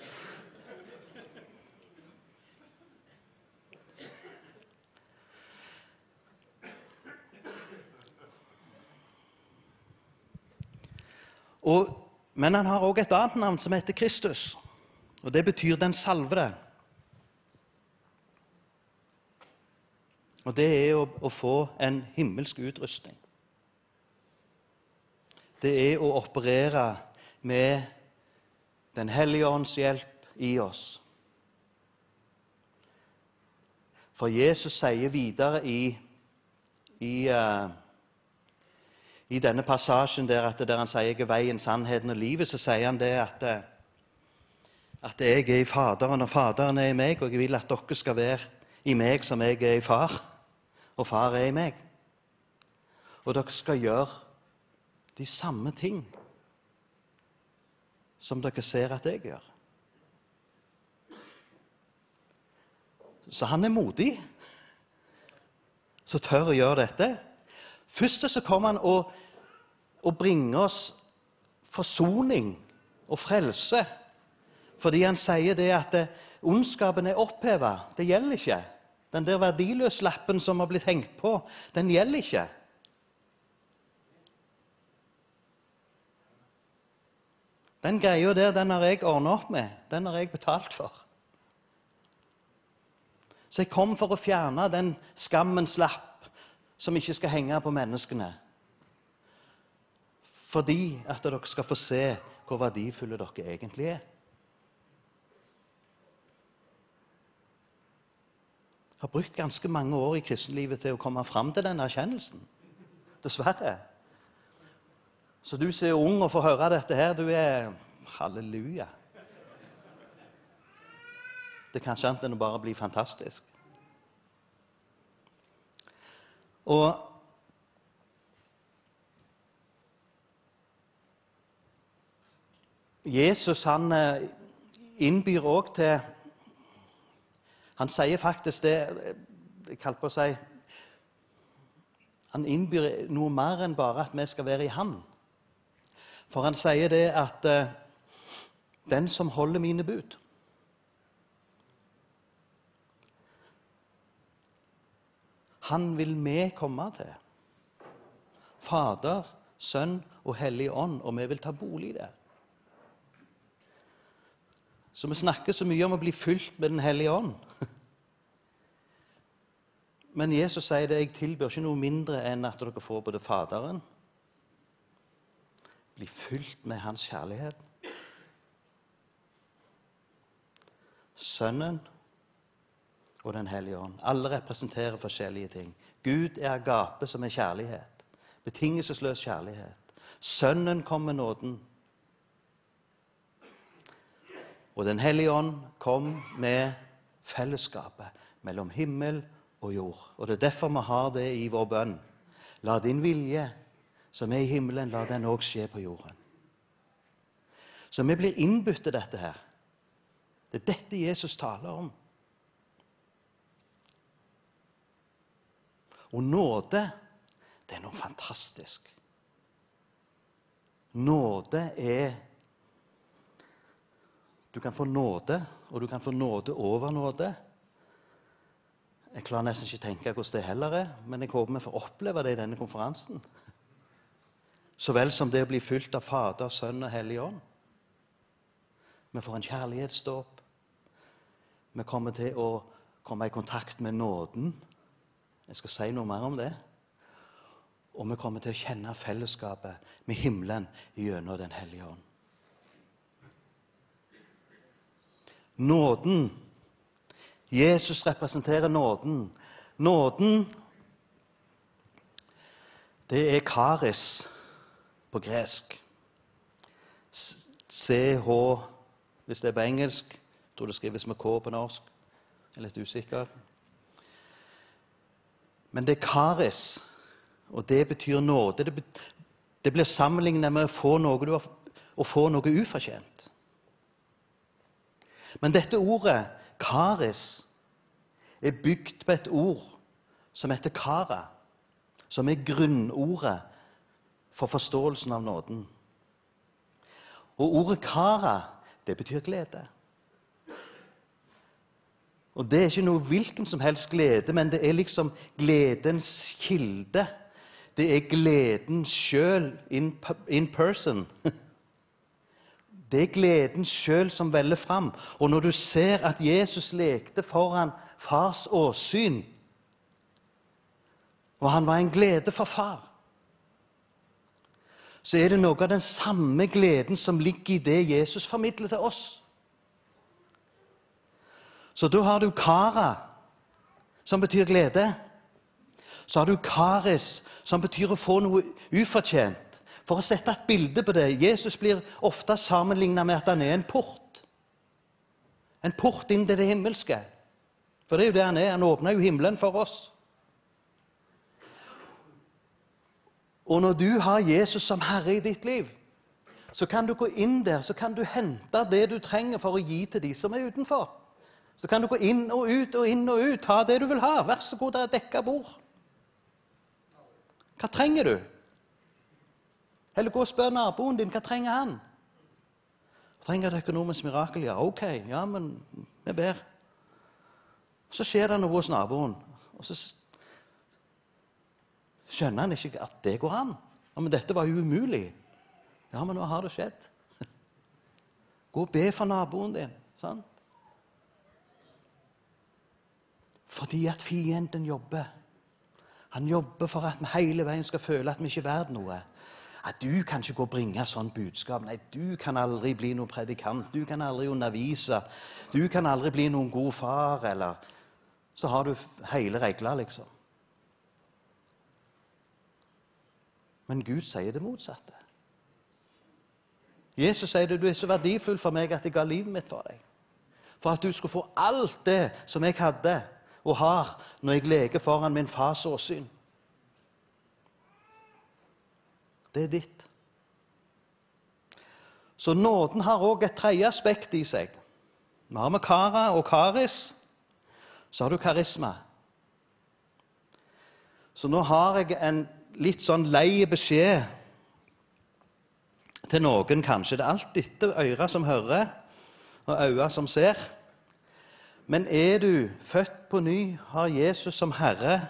Og, men han har òg et annet navn som heter Kristus. Og det betyr den salvede. Og det er å, å få en himmelsk utrustning. Det er å operere med Den hellige ånds hjelp i oss. For Jesus sier videre i, i uh, I denne passasjen der, der han sier 'jeg er veien, sannheten og livet', så sier han det at, eh, at jeg er i Faderen, og Faderen er i meg, og jeg vil at dere skal være i meg som jeg er i Far, og Far er i meg. Og dere skal gjøre de samme ting som dere ser at jeg gjør. Så han er modig, som tør å gjøre dette. Først så kommer han og, og bringer oss forsoning og frelse. Fordi han sier det at eh, ondskapen er oppheva. Det gjelder ikke. Den der verdiløslappen som har blitt hengt på, den gjelder ikke. Den greia der, den har jeg ordna opp med. Den har jeg betalt for. Så jeg kom for å fjerne den skammens lapp som ikke skal henge på menneskene. Fordi at dere skal få se hvor verdifulle dere egentlig er. Jeg har brukt ganske mange år i kristenlivet til å komme fram til den erkjennelsen. Dessverre. Så du som er ung og får høre dette her, du er halleluja. Det kan ikke annet enn å bare bli fantastisk. Og Jesus han eh, innbyr òg til Han sier faktisk det Jeg holdt på å si Han innbyr noe mer enn bare at vi skal være i Han. For han sier det at eh, den som holder mine bud Han vil vi komme til. Fader, Sønn og Hellig Ånd, og vi vil ta bolig der. Så vi snakker så mye om å bli fylt med Den hellige ånd. (laughs) Men Jesus sier det, jeg tilbyr ikke noe mindre enn at dere får både Faderen Bli fylt med Hans kjærlighet. Sønnen og Den hellige ånd. Alle representerer forskjellige ting. Gud er agape, som er kjærlighet. Betingelsesløs kjærlighet. Sønnen kom med nåden. Og Den hellige ånd kom med fellesskapet mellom himmel og jord. Og Det er derfor vi har det i vår bønn. La din vilje, som er i himmelen, la den òg skje på jorden. Så vi blir innbudt til dette her. Det er dette Jesus taler om. Og nåde, det er noe fantastisk. Nåde er Du kan få nåde, og du kan få nåde over nåde. Jeg klarer nesten ikke tenke hvordan det heller er, men jeg håper vi får oppleve det i denne konferansen. Så vel som det å bli fylt av Fader, Sønn og Hellig Ånd. Vi får en kjærlighetsdåp. Vi kommer til å komme i kontakt med nåden. Jeg skal si noe mer om det. Og vi kommer til å kjenne fellesskapet med himmelen gjennom Den hellige ånd. Nåden. Jesus representerer nåden. Nåden, det er karis på gresk. CH hvis det er på engelsk. Jeg tror det skrives med K på norsk. Jeg er litt usikker. Men det er karis, og det betyr nåde. Det, det blir sammenlignet med å få noe, har, å få noe ufortjent. Men dette ordet, karis, er bygd på et ord som heter kara, som er grunnordet for forståelsen av nåden. Og ordet kara, det betyr glede. Og det er ikke noe hvilken som helst glede, men det er liksom gledens kilde. Det er gleden sjøl in, in person. (laughs) Det er gleden sjøl som veller fram. Og når du ser at Jesus lekte foran fars åsyn, og han var en glede for far, så er det noe av den samme gleden som ligger i det Jesus formidler til oss. Så da har du kara, som betyr glede. Så har du karis, som betyr å få noe ufortjent. For å sette et bilde på det Jesus blir ofte sammenlignet med at han er en port. En port inn til det himmelske. For det er jo det han er. Han åpner jo himmelen for oss. Og når du har Jesus som herre i ditt liv, så kan du gå inn der så kan du hente det du trenger for å gi til de som er utenfor. Så kan du gå inn og ut og inn og ut, ta det du vil ha. Vær så god, det er dekka bord. Hva trenger du? Eller gå og spør naboen din hva trenger han. Trenger et økonomisk mirakel? Ja, ok, ja, men vi ber. Så skjer det noe hos naboen, og så skjønner han ikke at det går an. Ja, Men dette var jo umulig. Ja, men nå har det skjedd. (laughs) Gå og be for naboen din. sant? Fordi at fienden jobber. Han jobber for at vi hele veien skal føle at vi ikke er verdt noe. At du kan ikke gå og bringe sånn budskap. Nei, du kan aldri bli noen predikant. Du kan aldri undervise. Du kan aldri bli noen god far, eller Så har du hele regla, liksom. Men Gud sier det motsatte. Jesus sier det, du er så verdifull for meg at jeg ga livet mitt for deg. For at du skulle få alt det som jeg hadde og har når jeg leker foran min fars åsyn. Det er ditt. Så nåden har òg et tredje aspekt i seg. Vi har med kara og karis, så har du karisma. Så nå har jeg en litt sånn lei beskjed til noen, kanskje. Det er alt dette øret som hører, og øyne som ser. Men er du født på ny, har Jesus som Herre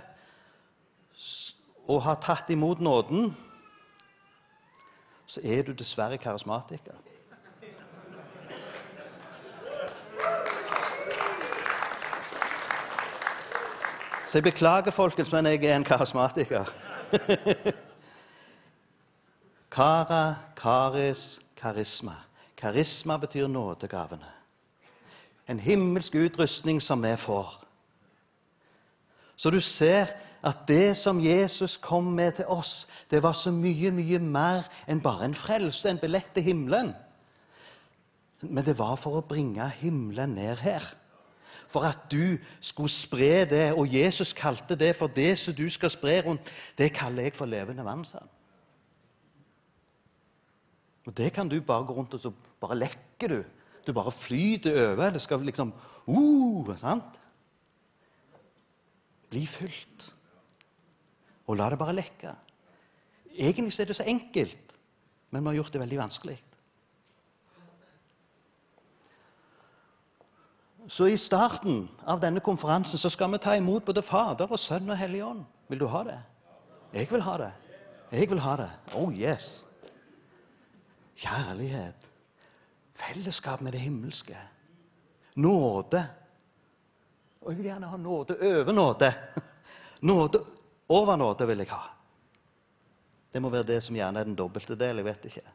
og har tatt imot nåden, så er du dessverre karismatiker. Så jeg beklager, folkens, men jeg er en karismatiker. (laughs) Kara, karis, karisma. Karisma betyr nådegavene. En himmelsk utrustning som vi får. Så du ser at det som Jesus kom med til oss, det var så mye, mye mer enn bare en frelse, en billett til himmelen. Men det var for å bringe himmelen ned her. For at du skulle spre det, og Jesus kalte det for det som du skal spre rundt, det kaller jeg for levende vann, Sånn. Og det kan du bare gå rundt og så bare lekker du. Du bare flyter over. Det skal liksom uh, sant? Bli fylt. Og la det bare lekke. Egentlig er det så enkelt, men vi har gjort det veldig vanskelig. Så i starten av denne konferansen så skal vi ta imot både Fader og Sønn og Hellig Ånd. Vil du ha det? Jeg vil ha det. Jeg vil ha det. Oh yes. Kjærlighet. Fellesskap med det himmelske. Nåde. Og jeg vil gjerne ha nåde over nåde. (laughs) Nåde over nåde vil jeg ha. Det må være det som gjerne er den dobbelte del. Jeg vet ikke.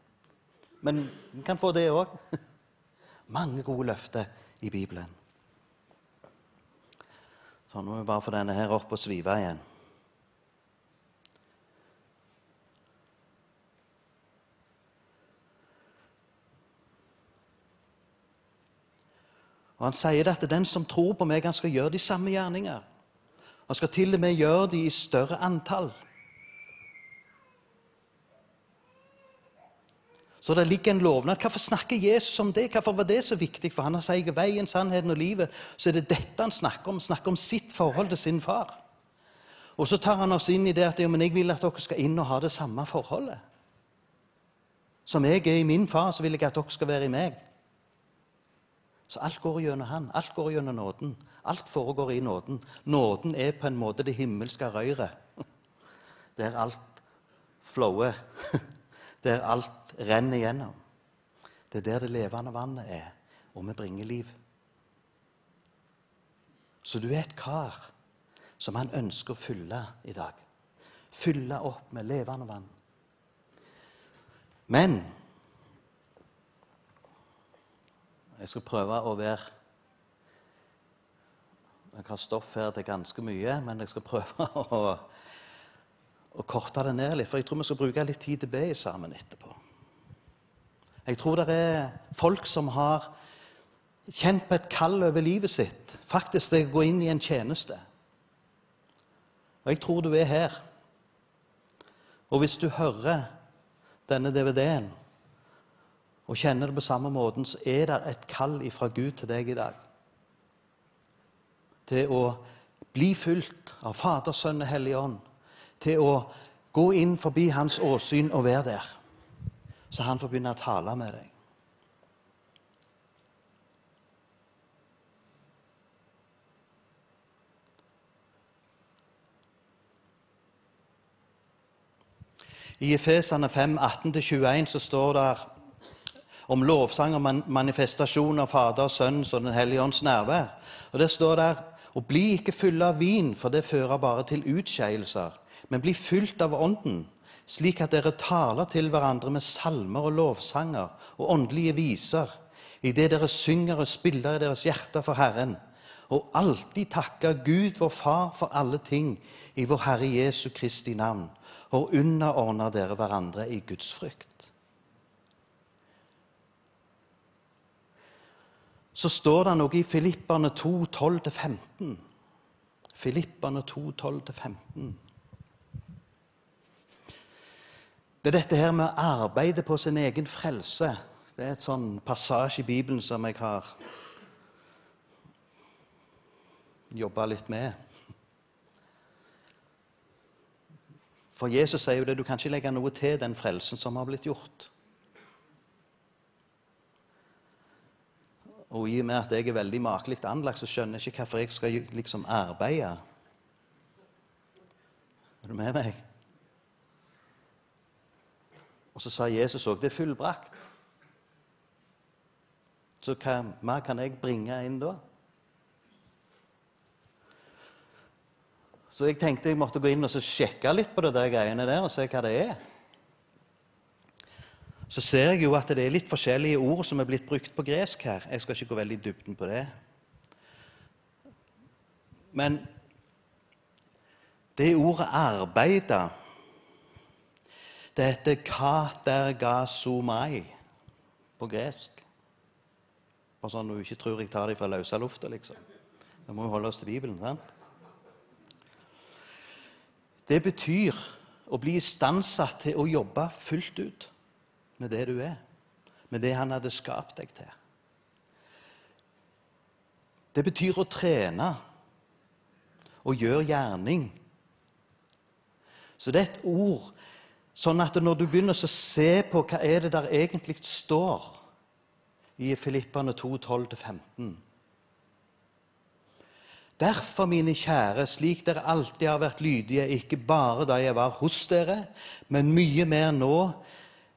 Men en kan få det òg. (laughs) Mange gode løfter i Bibelen. Så nå må vi bare få denne her opp og svive igjen. Og Han sier det at den som tror på meg, han skal gjøre de samme gjerninger. Han skal til og med gjøre de i større antall. Så det ligger en lovnad. Hvorfor snakker Jesus om det? Hvorfor var det så viktig? For han har sagt veien, sannheten og livet. Så er det dette han snakker om. Snakker om sitt forhold til sin far. Og så tar han oss inn i det at men jeg vil at dere skal inn og ha det samme forholdet. Som jeg er i min far, så vil jeg at dere skal være i meg. Så alt går gjennom han. Alt går gjennom nåden. Alt foregår i nåden. Nåden er på en måte det himmelske røret. (laughs) Der alt flower. (laughs) Der alt renner gjennom. Det er der det levende vannet er, og vi bringer liv. Så du er et kar som han ønsker å fylle i dag. Fylle opp med levende vann. Men Jeg skal prøve å være Jeg har stoff her til ganske mye, men jeg skal prøve (laughs) å å korte det ned litt, for jeg tror vi skal bruke litt tid til å be sammen etterpå. Jeg tror det er folk som har kjent på et kall over livet sitt. Faktisk det å gå inn i en tjeneste. Og jeg tror du er her. Og hvis du hører denne DVD-en og kjenner det på samme måten, så er det et kall ifra Gud til deg i dag. Til å bli fylt av Fader, Sønn og Hellig Ånd. Til å gå inn forbi Hans åsyn og være der. Så han får begynne å tale med deg. I Efesene 5, 18-21 så står det om lovsang og man- manifestasjon av Fader, Sønns og Den hellige ånds nærvær. Og Der står der og bli ikke fulle av vin, for det fører bare til utskeielser, men bli fylt av Ånden, slik at dere taler til hverandre med salmer og lovsanger og åndelige viser, idet dere synger og spiller i deres hjerter for Herren, og alltid takker Gud vår Far for alle ting i vår Herre Jesu Kristi navn, og underordner dere hverandre i Guds frykt. Så står det noe i Filipperne 2, 12-15. Filipperne 2, 12-15. Det er dette her med å arbeide på sin egen frelse. Det er et sånn passasje i Bibelen som jeg har jobba litt med. For Jesus sier jo det, du kan ikke legge noe til den frelsen som har blitt gjort. Og i og med at jeg er veldig makelig anlagt, så skjønner jeg ikke hvorfor jeg skal liksom arbeide. Er du med meg? Og så sa Jesus òg det er fullbrakt. Så hva mer kan jeg bringe inn da? Så jeg tenkte jeg måtte gå inn og sjekke litt på det der greiene der og se hva det er. Så ser jeg jo at det er litt forskjellige ord som er blitt brukt på gresk her. Jeg skal ikke gå veldig i dybden på det. Men det ordet 'arbeide' det heter 'katergasomai' på gresk. Bare sånn at du ikke tror jeg tar det fra løse lufta, liksom. Vi må jo holde oss til Bibelen. sant? Det betyr å bli istandsatt til å jobbe fullt ut med det du er, med det han hadde skapt deg til. Det betyr å trene og gjøre gjerning. Så det er et ord sånn at når du begynner å se på hva er det der egentlig står i Filippane 2, 12-15 Derfor, mine kjære, slik dere alltid har vært lydige, ikke bare da jeg var hos dere, men mye mer nå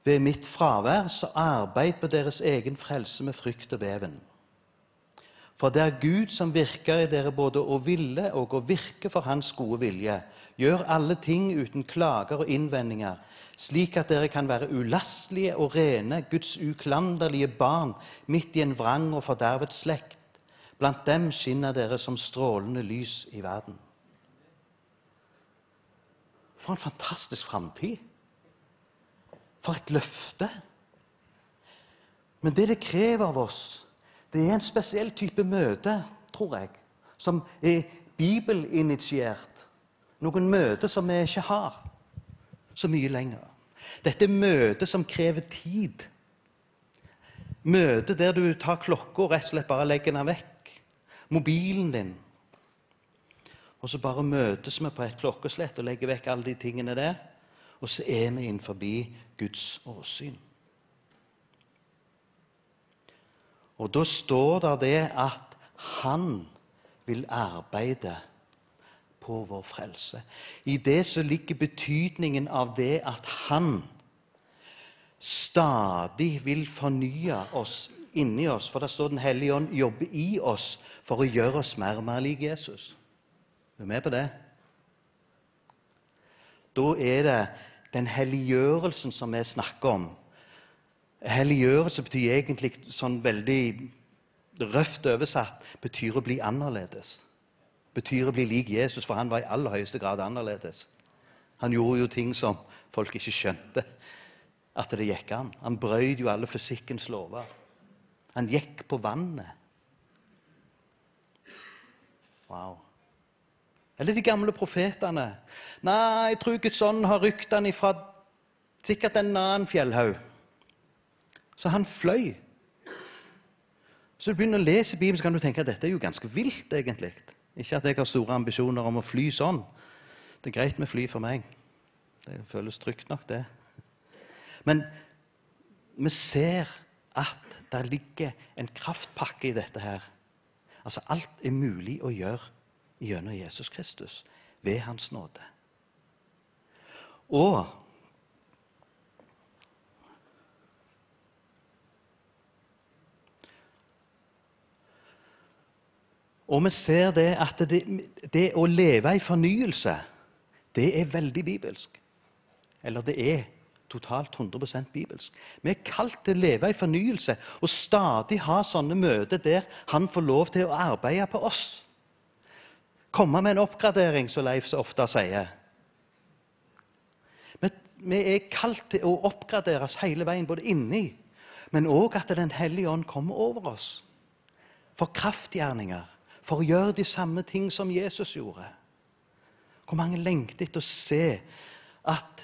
ved mitt fravær, så arbeid på deres egen frelse med frykt og beven. For det er Gud som virker i dere både å ville og å virke for Hans gode vilje. Gjør alle ting uten klager og innvendinger, slik at dere kan være ulastelige og rene, Guds uklanderlige barn midt i en vrang og fordervet slekt. Blant dem skinner dere som strålende lys i verden. For en fantastisk framtid! For et løfte! Men det det krever av oss, det er en spesiell type møte, tror jeg, som er bibelinitiert. Noen møter som vi ikke har så mye lenger. Dette er møtet som krever tid. Møte der du tar klokka og rett og slett bare legger den vekk. Mobilen din. Og så bare møtes vi på et klokkeslett og legger vekk alle de tingene der. Og så er vi innenfor Guds åsyn. Og da står det det at han vil arbeide på vår frelse. I det så ligger betydningen av det at han stadig vil fornye oss inni oss. For der står Den hellige ånd jobber i oss for å gjøre oss mer og mer lik Jesus. Er du med på det? Da er det den helliggjørelsen som vi snakker om. Helliggjørelse betyr egentlig sånn veldig røft oversatt betyr å bli annerledes. Betyr å bli lik Jesus, for han var i aller høyeste grad annerledes. Han gjorde jo ting som folk ikke skjønte at det gikk an. Han brøyd jo alle fysikkens lover. Han gikk på vannet. Wow. Eller de gamle profetene. Nei, jeg tror Guds ånd har rykt han ifra sikkert en annen fjellhaug. Så han fløy. Så du begynner å lese Bibelen, så kan du tenke at dette er jo ganske vilt, egentlig. Ikke at jeg har store ambisjoner om å fly sånn. Det er greit med fly for meg. Det føles trygt nok, det. Men vi ser at det ligger en kraftpakke i dette her. Altså, alt er mulig å gjøre gjennom Jesus Kristus ved Hans nåde. Og Og vi ser det at det, det å leve i fornyelse, det er veldig bibelsk. Eller det er totalt 100% bibelsk. Vi er kalt til å leve i fornyelse og stadig ha sånne møter der han får lov til å arbeide på oss. Komme med en oppgradering, som Leif så ofte sier. Vi, er kalt til å oppgraderes hele veien, både inni, men òg at Den hellige ånd kommer over oss. For kraftgjerninger for å gjøre de samme ting som Jesus gjorde. Hvor mange lengter etter å se at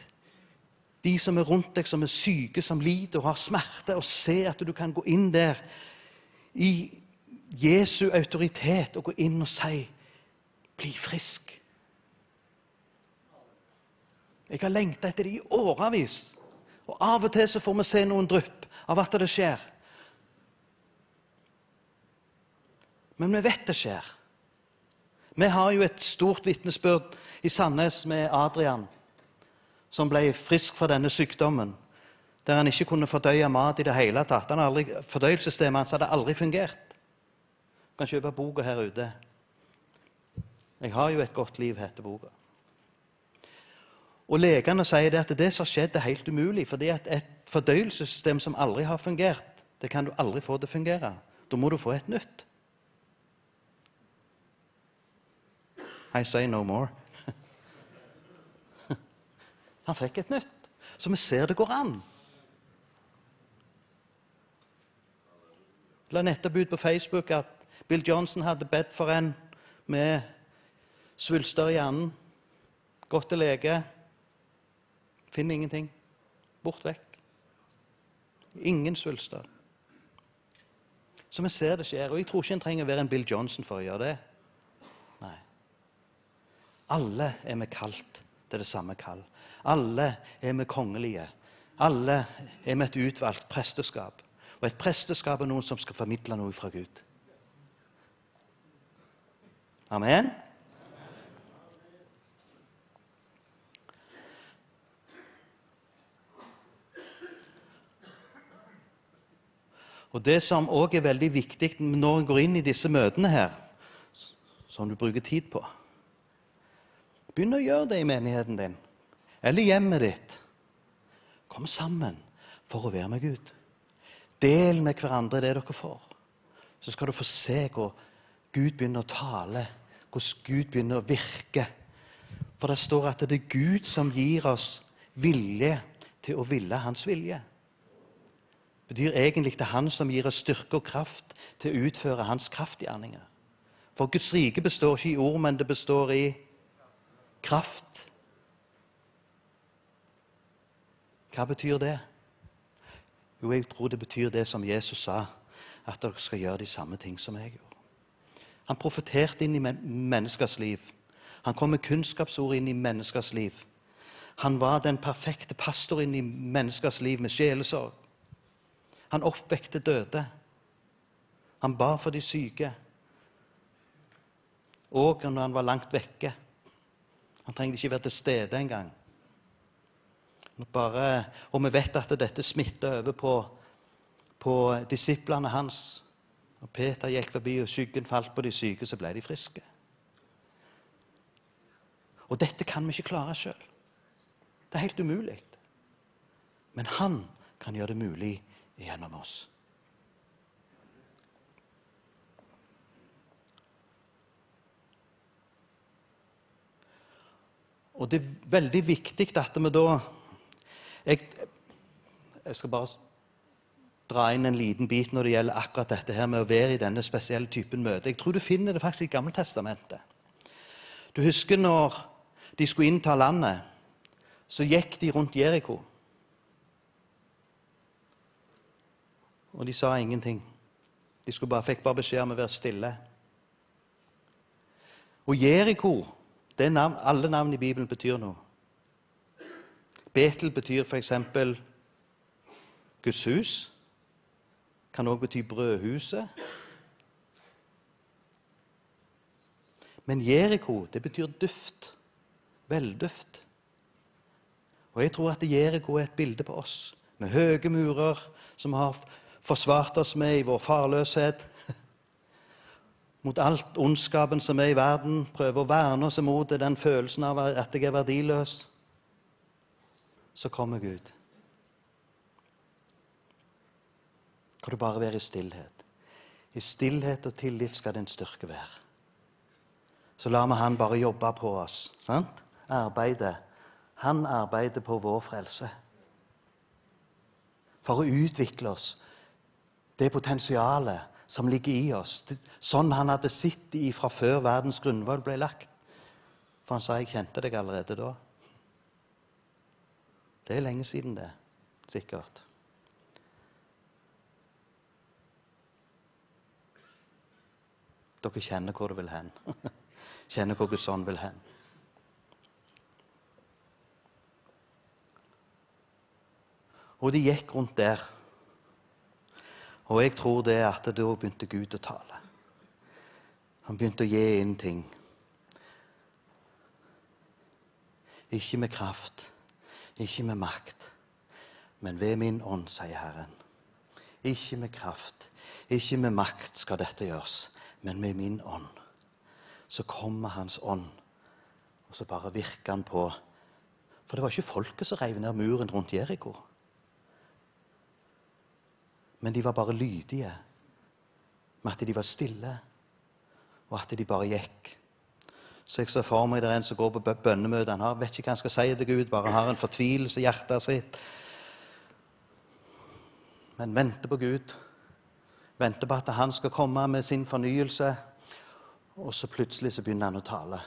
de som er rundt deg, som er syke, som lider og har smerte, og se at du kan gå inn der i Jesu autoritet og gå inn og si 'Bli frisk'. Jeg har lengta etter det i årevis. Og av og til så får vi se noen drypp av at det skjer. Men vi vet det skjer. Vi har jo et stort vitnesbyrd i Sandnes med Adrian, som ble frisk fra denne sykdommen, der han ikke kunne fordøye mat i det hele tatt. Han aldri, fordøyelsessystemet hans hadde aldri fungert. Du kan kjøpe boka her ute. 'Jeg har jo et godt liv', heter boka. Og Legene sier det at det som har skjedd, er helt umulig. fordi at et fordøyelsessystem som aldri har fungert, det kan du aldri få til å fungere. Da må du få et nytt. I say no more. (laughs) Han fikk et nytt. Så vi ser det går an. La nettopp ut på Facebook at Bill Johnson hadde bedt for en med svulster i hjernen. Gått til lege. Finner ingenting. Bort vekk. Ingen svulster. Så vi ser det skjer. Og jeg tror ikke en trenger å være en Bill Johnson for å gjøre det. Nei. Alle er vi kalt til det samme kall. Alle er vi kongelige. Alle er vi et utvalgt presteskap. Og et presteskap er noen som skal formidle noe fra Gud. Amen. Og Det som òg er veldig viktig når en går inn i disse møtene her, som du bruker tid på Begynn å gjøre det i menigheten din eller hjemmet ditt. Kom sammen for å være med Gud. Del med hverandre det dere får. Så skal du få se hvor Gud begynner å tale, hvordan Gud begynner å virke. For det står at det er Gud som gir oss vilje til å ville Hans vilje. Betyr egentlig det Han som gir oss styrke og kraft til å utføre Hans kraftgjerninger. For Guds rike består ikke i ord, men det består i kraft. Hva betyr det? Jo, jeg tror det betyr det som Jesus sa, at dere skal gjøre de samme ting som jeg gjorde. Han profeterte inn i menneskers liv. Han kom med kunnskapsord inn i menneskers liv. Han var den perfekte pastor inn i menneskers liv med sjelesorg. Han oppvekte døde. Han ba for de syke. Og når han var langt vekke. Han trengte ikke være til stede engang. Bare, og vi vet at dette smitter over på, på disiplene hans. Når Peter gikk forbi og skyggen falt på de syke, så ble de friske. Og dette kan vi ikke klare sjøl. Det er helt umulig. Men han kan gjøre det mulig gjennom oss. Og det er veldig viktig at vi da jeg, jeg skal bare dra inn en liten bit når det gjelder akkurat dette her med å være i denne spesielle typen møte. Jeg tror du finner det faktisk i Gammeltestamentet. Du husker når de skulle innta landet, så gikk de rundt Jeriko. Og de sa ingenting. De bare, fikk bare beskjed om å være stille. Og Jeriko det navn, Alle navn i Bibelen betyr noe. Betel betyr f.eks. Guds hus. Kan òg bety brødhuset. Men Jeriko, det betyr duft. Velduft. Og jeg tror at Jeriko er et bilde på oss, med høye murer som har forsvart oss med i vår farløshet. (laughs) Mot alt ondskapen som er i verden, prøver å verne oss imot den følelsen av at jeg er verdiløs. Så kommer Gud. Kan du bare være i stillhet? I stillhet og tillit skal din styrke være. Så lar vi Han bare jobbe på oss. sant? Arbeide. Han arbeider på vår frelse. For å utvikle oss det potensialet som ligger i oss. Det, sånn han hadde sett i fra før verdens grunnvoll ble lagt. For han sa 'jeg kjente deg allerede da'. Det er lenge siden, det. Sikkert. Dere kjenner hvor det vil hen. (laughs) kjenner hvor Guds ånd vil hen. Og de gikk rundt der. Og jeg tror det er at da begynte Gud å tale. Han begynte å gi inn ting. Ikke med kraft, ikke med makt, men ved min ånd, sier Herren. Ikke med kraft, ikke med makt skal dette gjøres, men med min ånd. Så kommer Hans ånd, og så bare virker han på. For det var ikke folket som reiv ned muren rundt Jeriko. Men de var bare lydige med at de var stille, og at de bare gikk. Så jeg ser for meg det er en som går på bønnemøte. Han har, vet ikke hva han skal si til Gud, bare har en fortvilelse i hjertet sitt. Men venter på Gud. Venter på at han skal komme med sin fornyelse. Og så plutselig så begynner han å tale.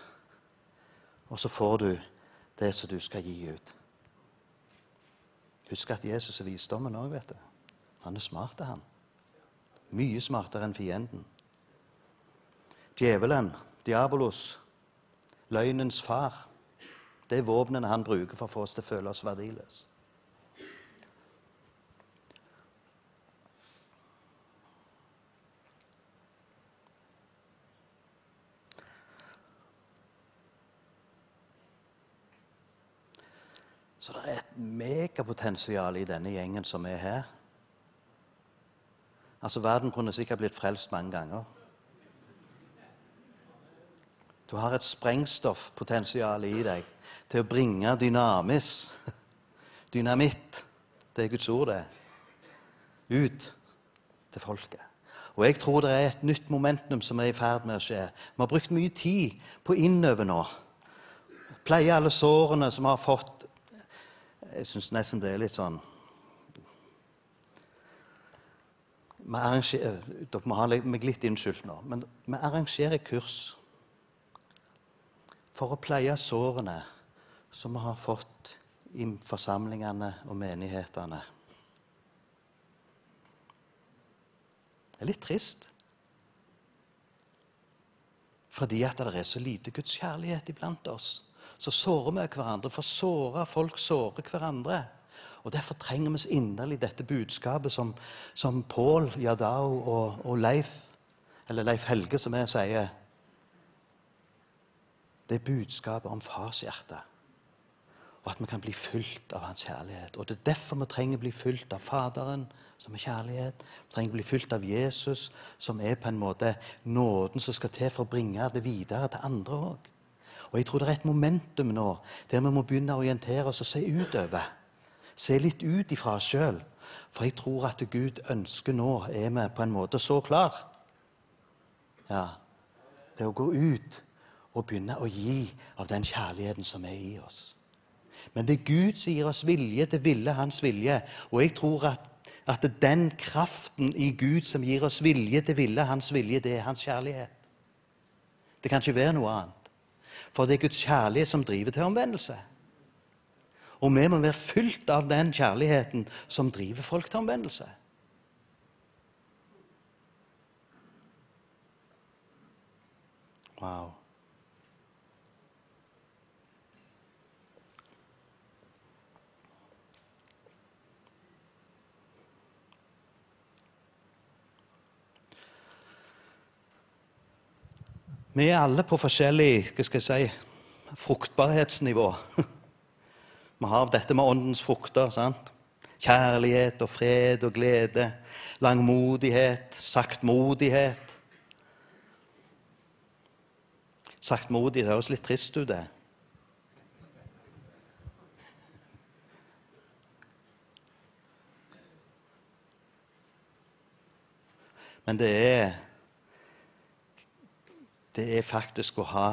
Og så får du det som du skal gi ut. Husk at Jesus er visdommen òg, vet du. Han er smart, han. Mye smartere enn fienden. Djevelen, diabolos, løgnens far, det er våpnene han bruker for å få oss til å føle oss verdiløse. Så det er et megapotensial i denne gjengen som er her. Altså, Verden kunne sikkert blitt frelst mange ganger. Du har et sprengstoffpotensial i deg til å bringe dynamis, (laughs) dynamitt, det er Guds ord, det, ut til folket. Og jeg tror det er et nytt momentum som er i ferd med å skje. Vi har brukt mye tid på innover nå. Pleie alle sårene som har fått Jeg syns nesten det er litt sånn vi arrangerer, Dere må ha meg litt unnskyldt nå, men vi arrangerer kurs for å pleie sårene som vi har fått i forsamlingene og menighetene. Det er litt trist. Fordi at det er så lite Guds kjærlighet iblant oss. Så sårer vi hverandre. For såra folk sårer hverandre. Og Derfor trenger vi så inderlig dette budskapet som, som Pål, Jadao og, og Leif, eller Leif Helge, som jeg sier. Det er budskapet om farshjertet. Og at vi kan bli fylt av hans kjærlighet. Og Det er derfor vi trenger å bli fylt av Faderen, som er kjærlighet. Vi trenger å bli fylt av Jesus, som er på en måte nåden som skal til for å bringe det videre til andre òg. Og jeg tror det er et momentum nå der vi må begynne å orientere oss og se utover. Se litt ut ifra oss sjøl. For jeg tror at Gud ønsker nå er vi på en måte så klar. Ja, Det å gå ut og begynne å gi av den kjærligheten som er i oss. Men det er Gud som gir oss vilje til ville Hans vilje. Og jeg tror at, at den kraften i Gud som gir oss vilje til ville Hans vilje, det er Hans kjærlighet. Det kan ikke være noe annet. For det er Guds kjærlighet som driver til omvendelse. Og vi må være fylt av den kjærligheten som driver folk til omvendelse. Wow. Vi er alle på forskjellig hva skal jeg si, fruktbarhetsnivå. (laughs) Vi har dette med åndens frukter. sant? Kjærlighet og fred og glede. Langmodighet, saktmodighet. Saktmodighet høres litt trist ut, det. Men det er Det er faktisk å ha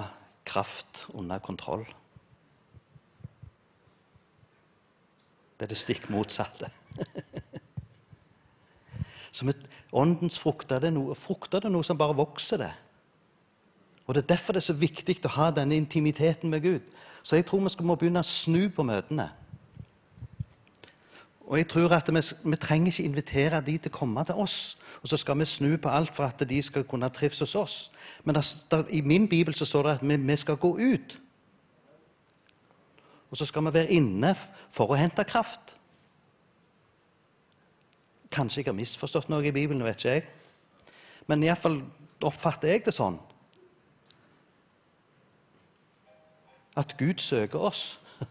kraft under kontroll. Det er det stikk motsatte. (laughs) Som et, åndens frukter det er noe, frukter det noe som bare vokser. det. Og Det er derfor det er så viktig å ha denne intimiteten med Gud. Så jeg tror vi skal må begynne å snu på møtene. Og jeg tror at vi, vi trenger ikke invitere de til å komme til oss, og så skal vi snu på alt for at de skal kunne trives hos oss. Men der, der, i min bibel så står det at vi, vi skal gå ut. Og så skal vi være inne for å hente kraft. Kanskje jeg har misforstått noe i Bibelen, vet ikke jeg. Men iallfall oppfatter jeg det sånn. At Gud søker oss (laughs)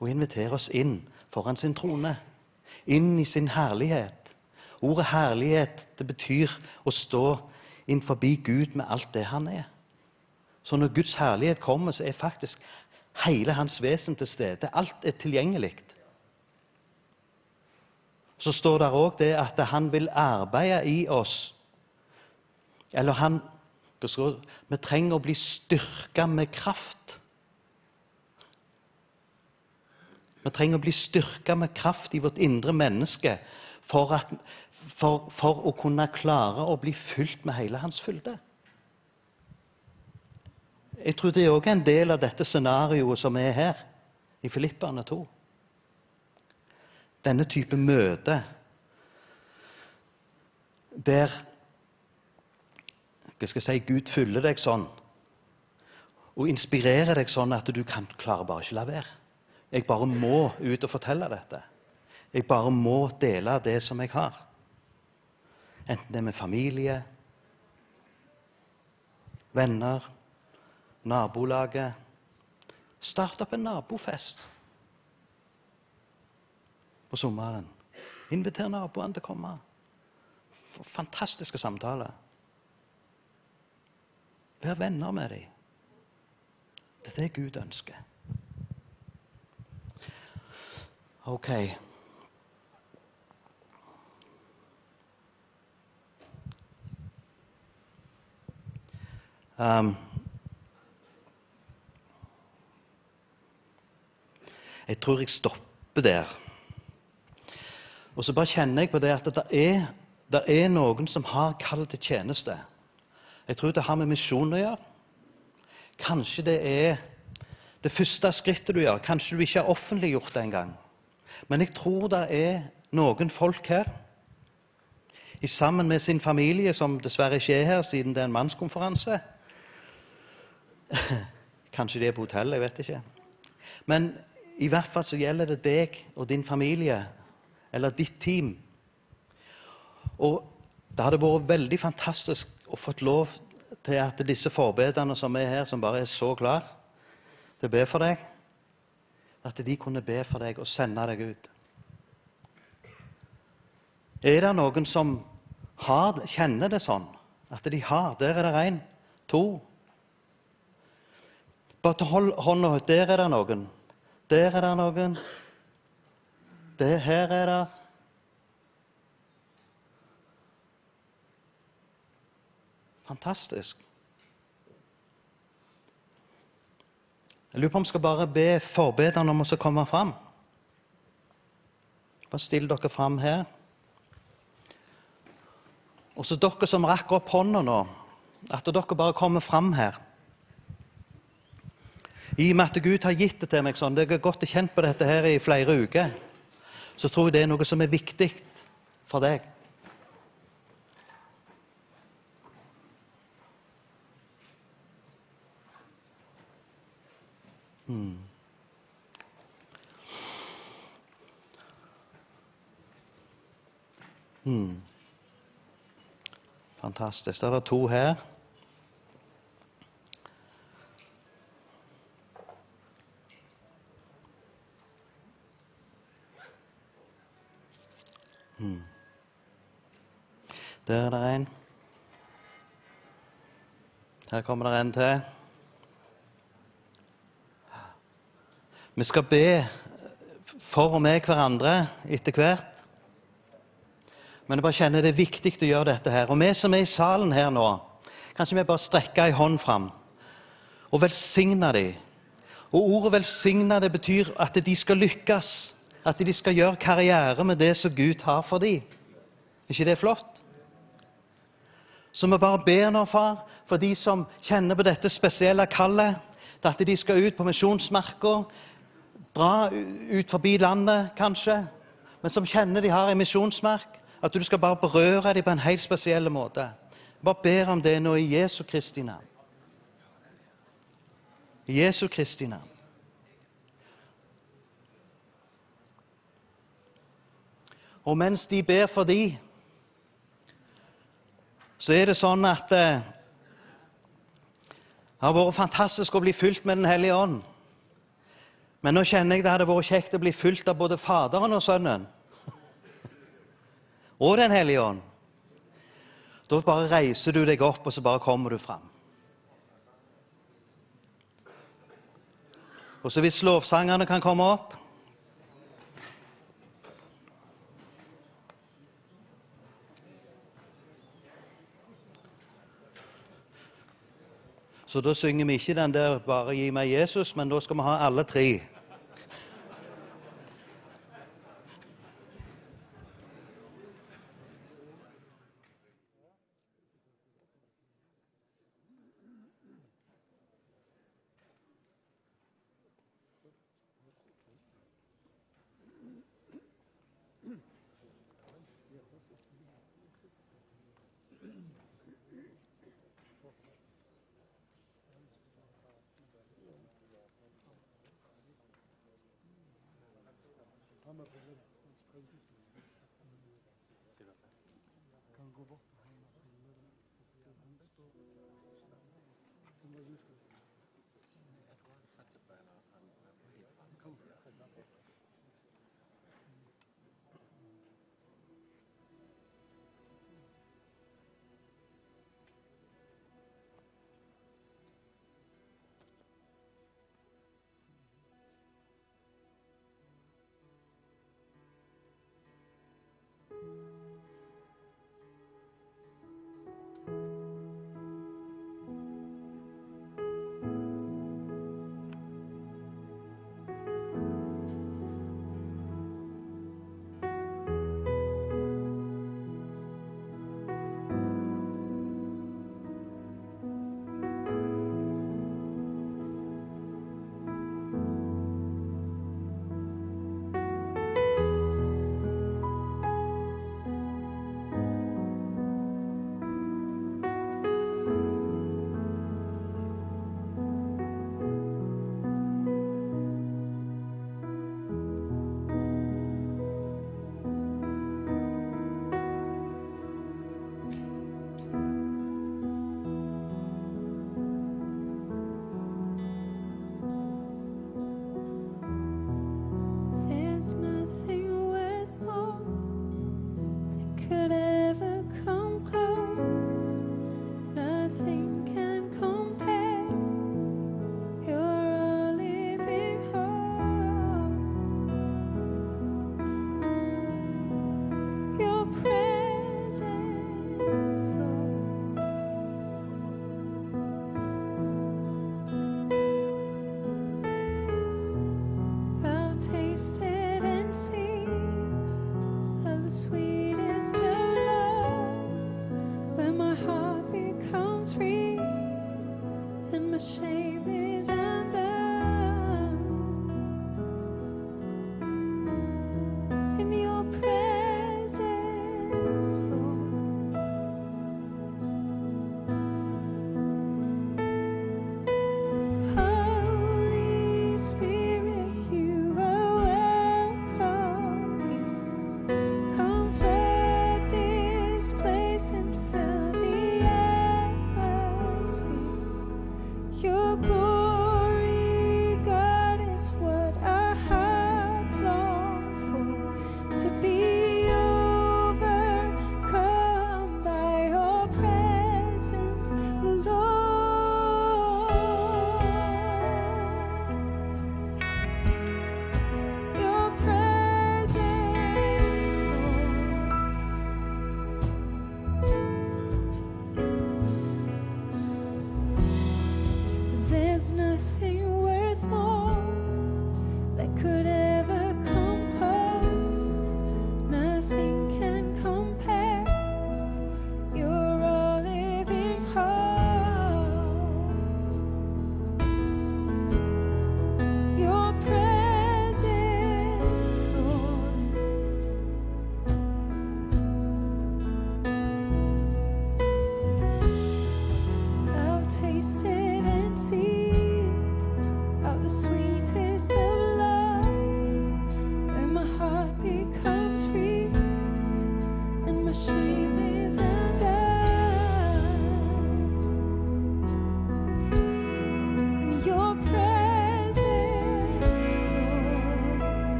og inviterer oss inn foran sin trone. Inn i sin herlighet. Ordet herlighet det betyr å stå inn forbi Gud med alt det han er. Så når Guds herlighet kommer, så er faktisk hele hans vesen til stede. Alt er tilgjengelig. Så står det òg det at han vil arbeide i oss. Eller han Vi trenger å bli styrka med kraft. Vi trenger å bli styrka med kraft i vårt indre menneske for, at, for, for å kunne klare å bli fylt med hele hans fylde. Jeg tror det òg er en del av dette scenarioet som er her, i Filipperne 2. Denne type møte der hva skal jeg si, Gud fyller deg sånn og inspirerer deg sånn at du kan klare bare ikke la være. Jeg bare må ut og fortelle dette. Jeg bare må dele det som jeg har. Enten det er med familie, venner nabolaget. Start opp en nabofest på sommeren. Inviter naboene til å komme. Fantastiske samtaler. Vær venner med dem. Det er det Gud ønsker. Ok. Um, Jeg tror jeg stopper der. Og så bare kjenner jeg på det at det er, det er noen som har kall til tjeneste. Jeg tror det har med misjon å gjøre. Kanskje det er det første skrittet du gjør. Kanskje du ikke har offentliggjort det engang. Men jeg tror det er noen folk her, i sammen med sin familie, som dessverre ikke er her siden det er en mannskonferanse (laughs) Kanskje de er på hotell, jeg vet ikke. Men i hvert fall så gjelder det deg og din familie, eller ditt team. Og det hadde vært veldig fantastisk å fått lov til at disse forbederne som er her, som bare er så klar til å be for deg, at de kunne be for deg og sende deg ut. Er det noen som har, kjenner det sånn? At de har Der er det én. To. Bare hold hånda ut. Der er det noen. Der er det noen. Det her er det. Fantastisk. Jeg lurer på om vi skal bare be forbederne om å komme fram. Bare still dere fram her. Og så dere som rakk opp hånda nå, at dere bare kommer fram her. I og med at Gud har gitt det til meg sånn, jeg har og kjent på dette her i flere uker, så tror jeg det er noe som er viktig for deg. Hmm. Hmm. Fantastisk. Da er det to her. Der er det en. Her kommer det en til. Vi skal be for og med hverandre etter hvert. Men jeg bare kjenner det er viktig å gjøre dette her. Og vi som er i salen her nå, kanskje vi bare strekker ei hånd fram og velsigner dem. Og ordet 'velsigne' det betyr at de skal lykkes. At de skal gjøre karriere med det som Gud har for dem. Er ikke det flott? Så vi bare ber nå, far, for de som kjenner på dette spesielle kallet, at de skal ut på misjonsmarka, dra ut forbi landet kanskje, men som kjenner de har en misjonsmark, at du skal bare berøre dem på en helt spesiell måte. Bare ber om det nå i Jesu Kristi navn. I Jesu Kristi navn. Og mens de ber for de, så er det sånn at eh, det har vært fantastisk å bli fylt med Den hellige ånd. Men nå kjenner jeg det hadde vært kjekt å bli fylt av både Faderen og Sønnen. Og Den hellige ånd. Da bare reiser du deg opp, og så bare kommer du fram. Og så hvis lovsangerne kan komme opp Så da synger vi ikke den der 'Bare gi meg Jesus', men da skal vi ha alle tre.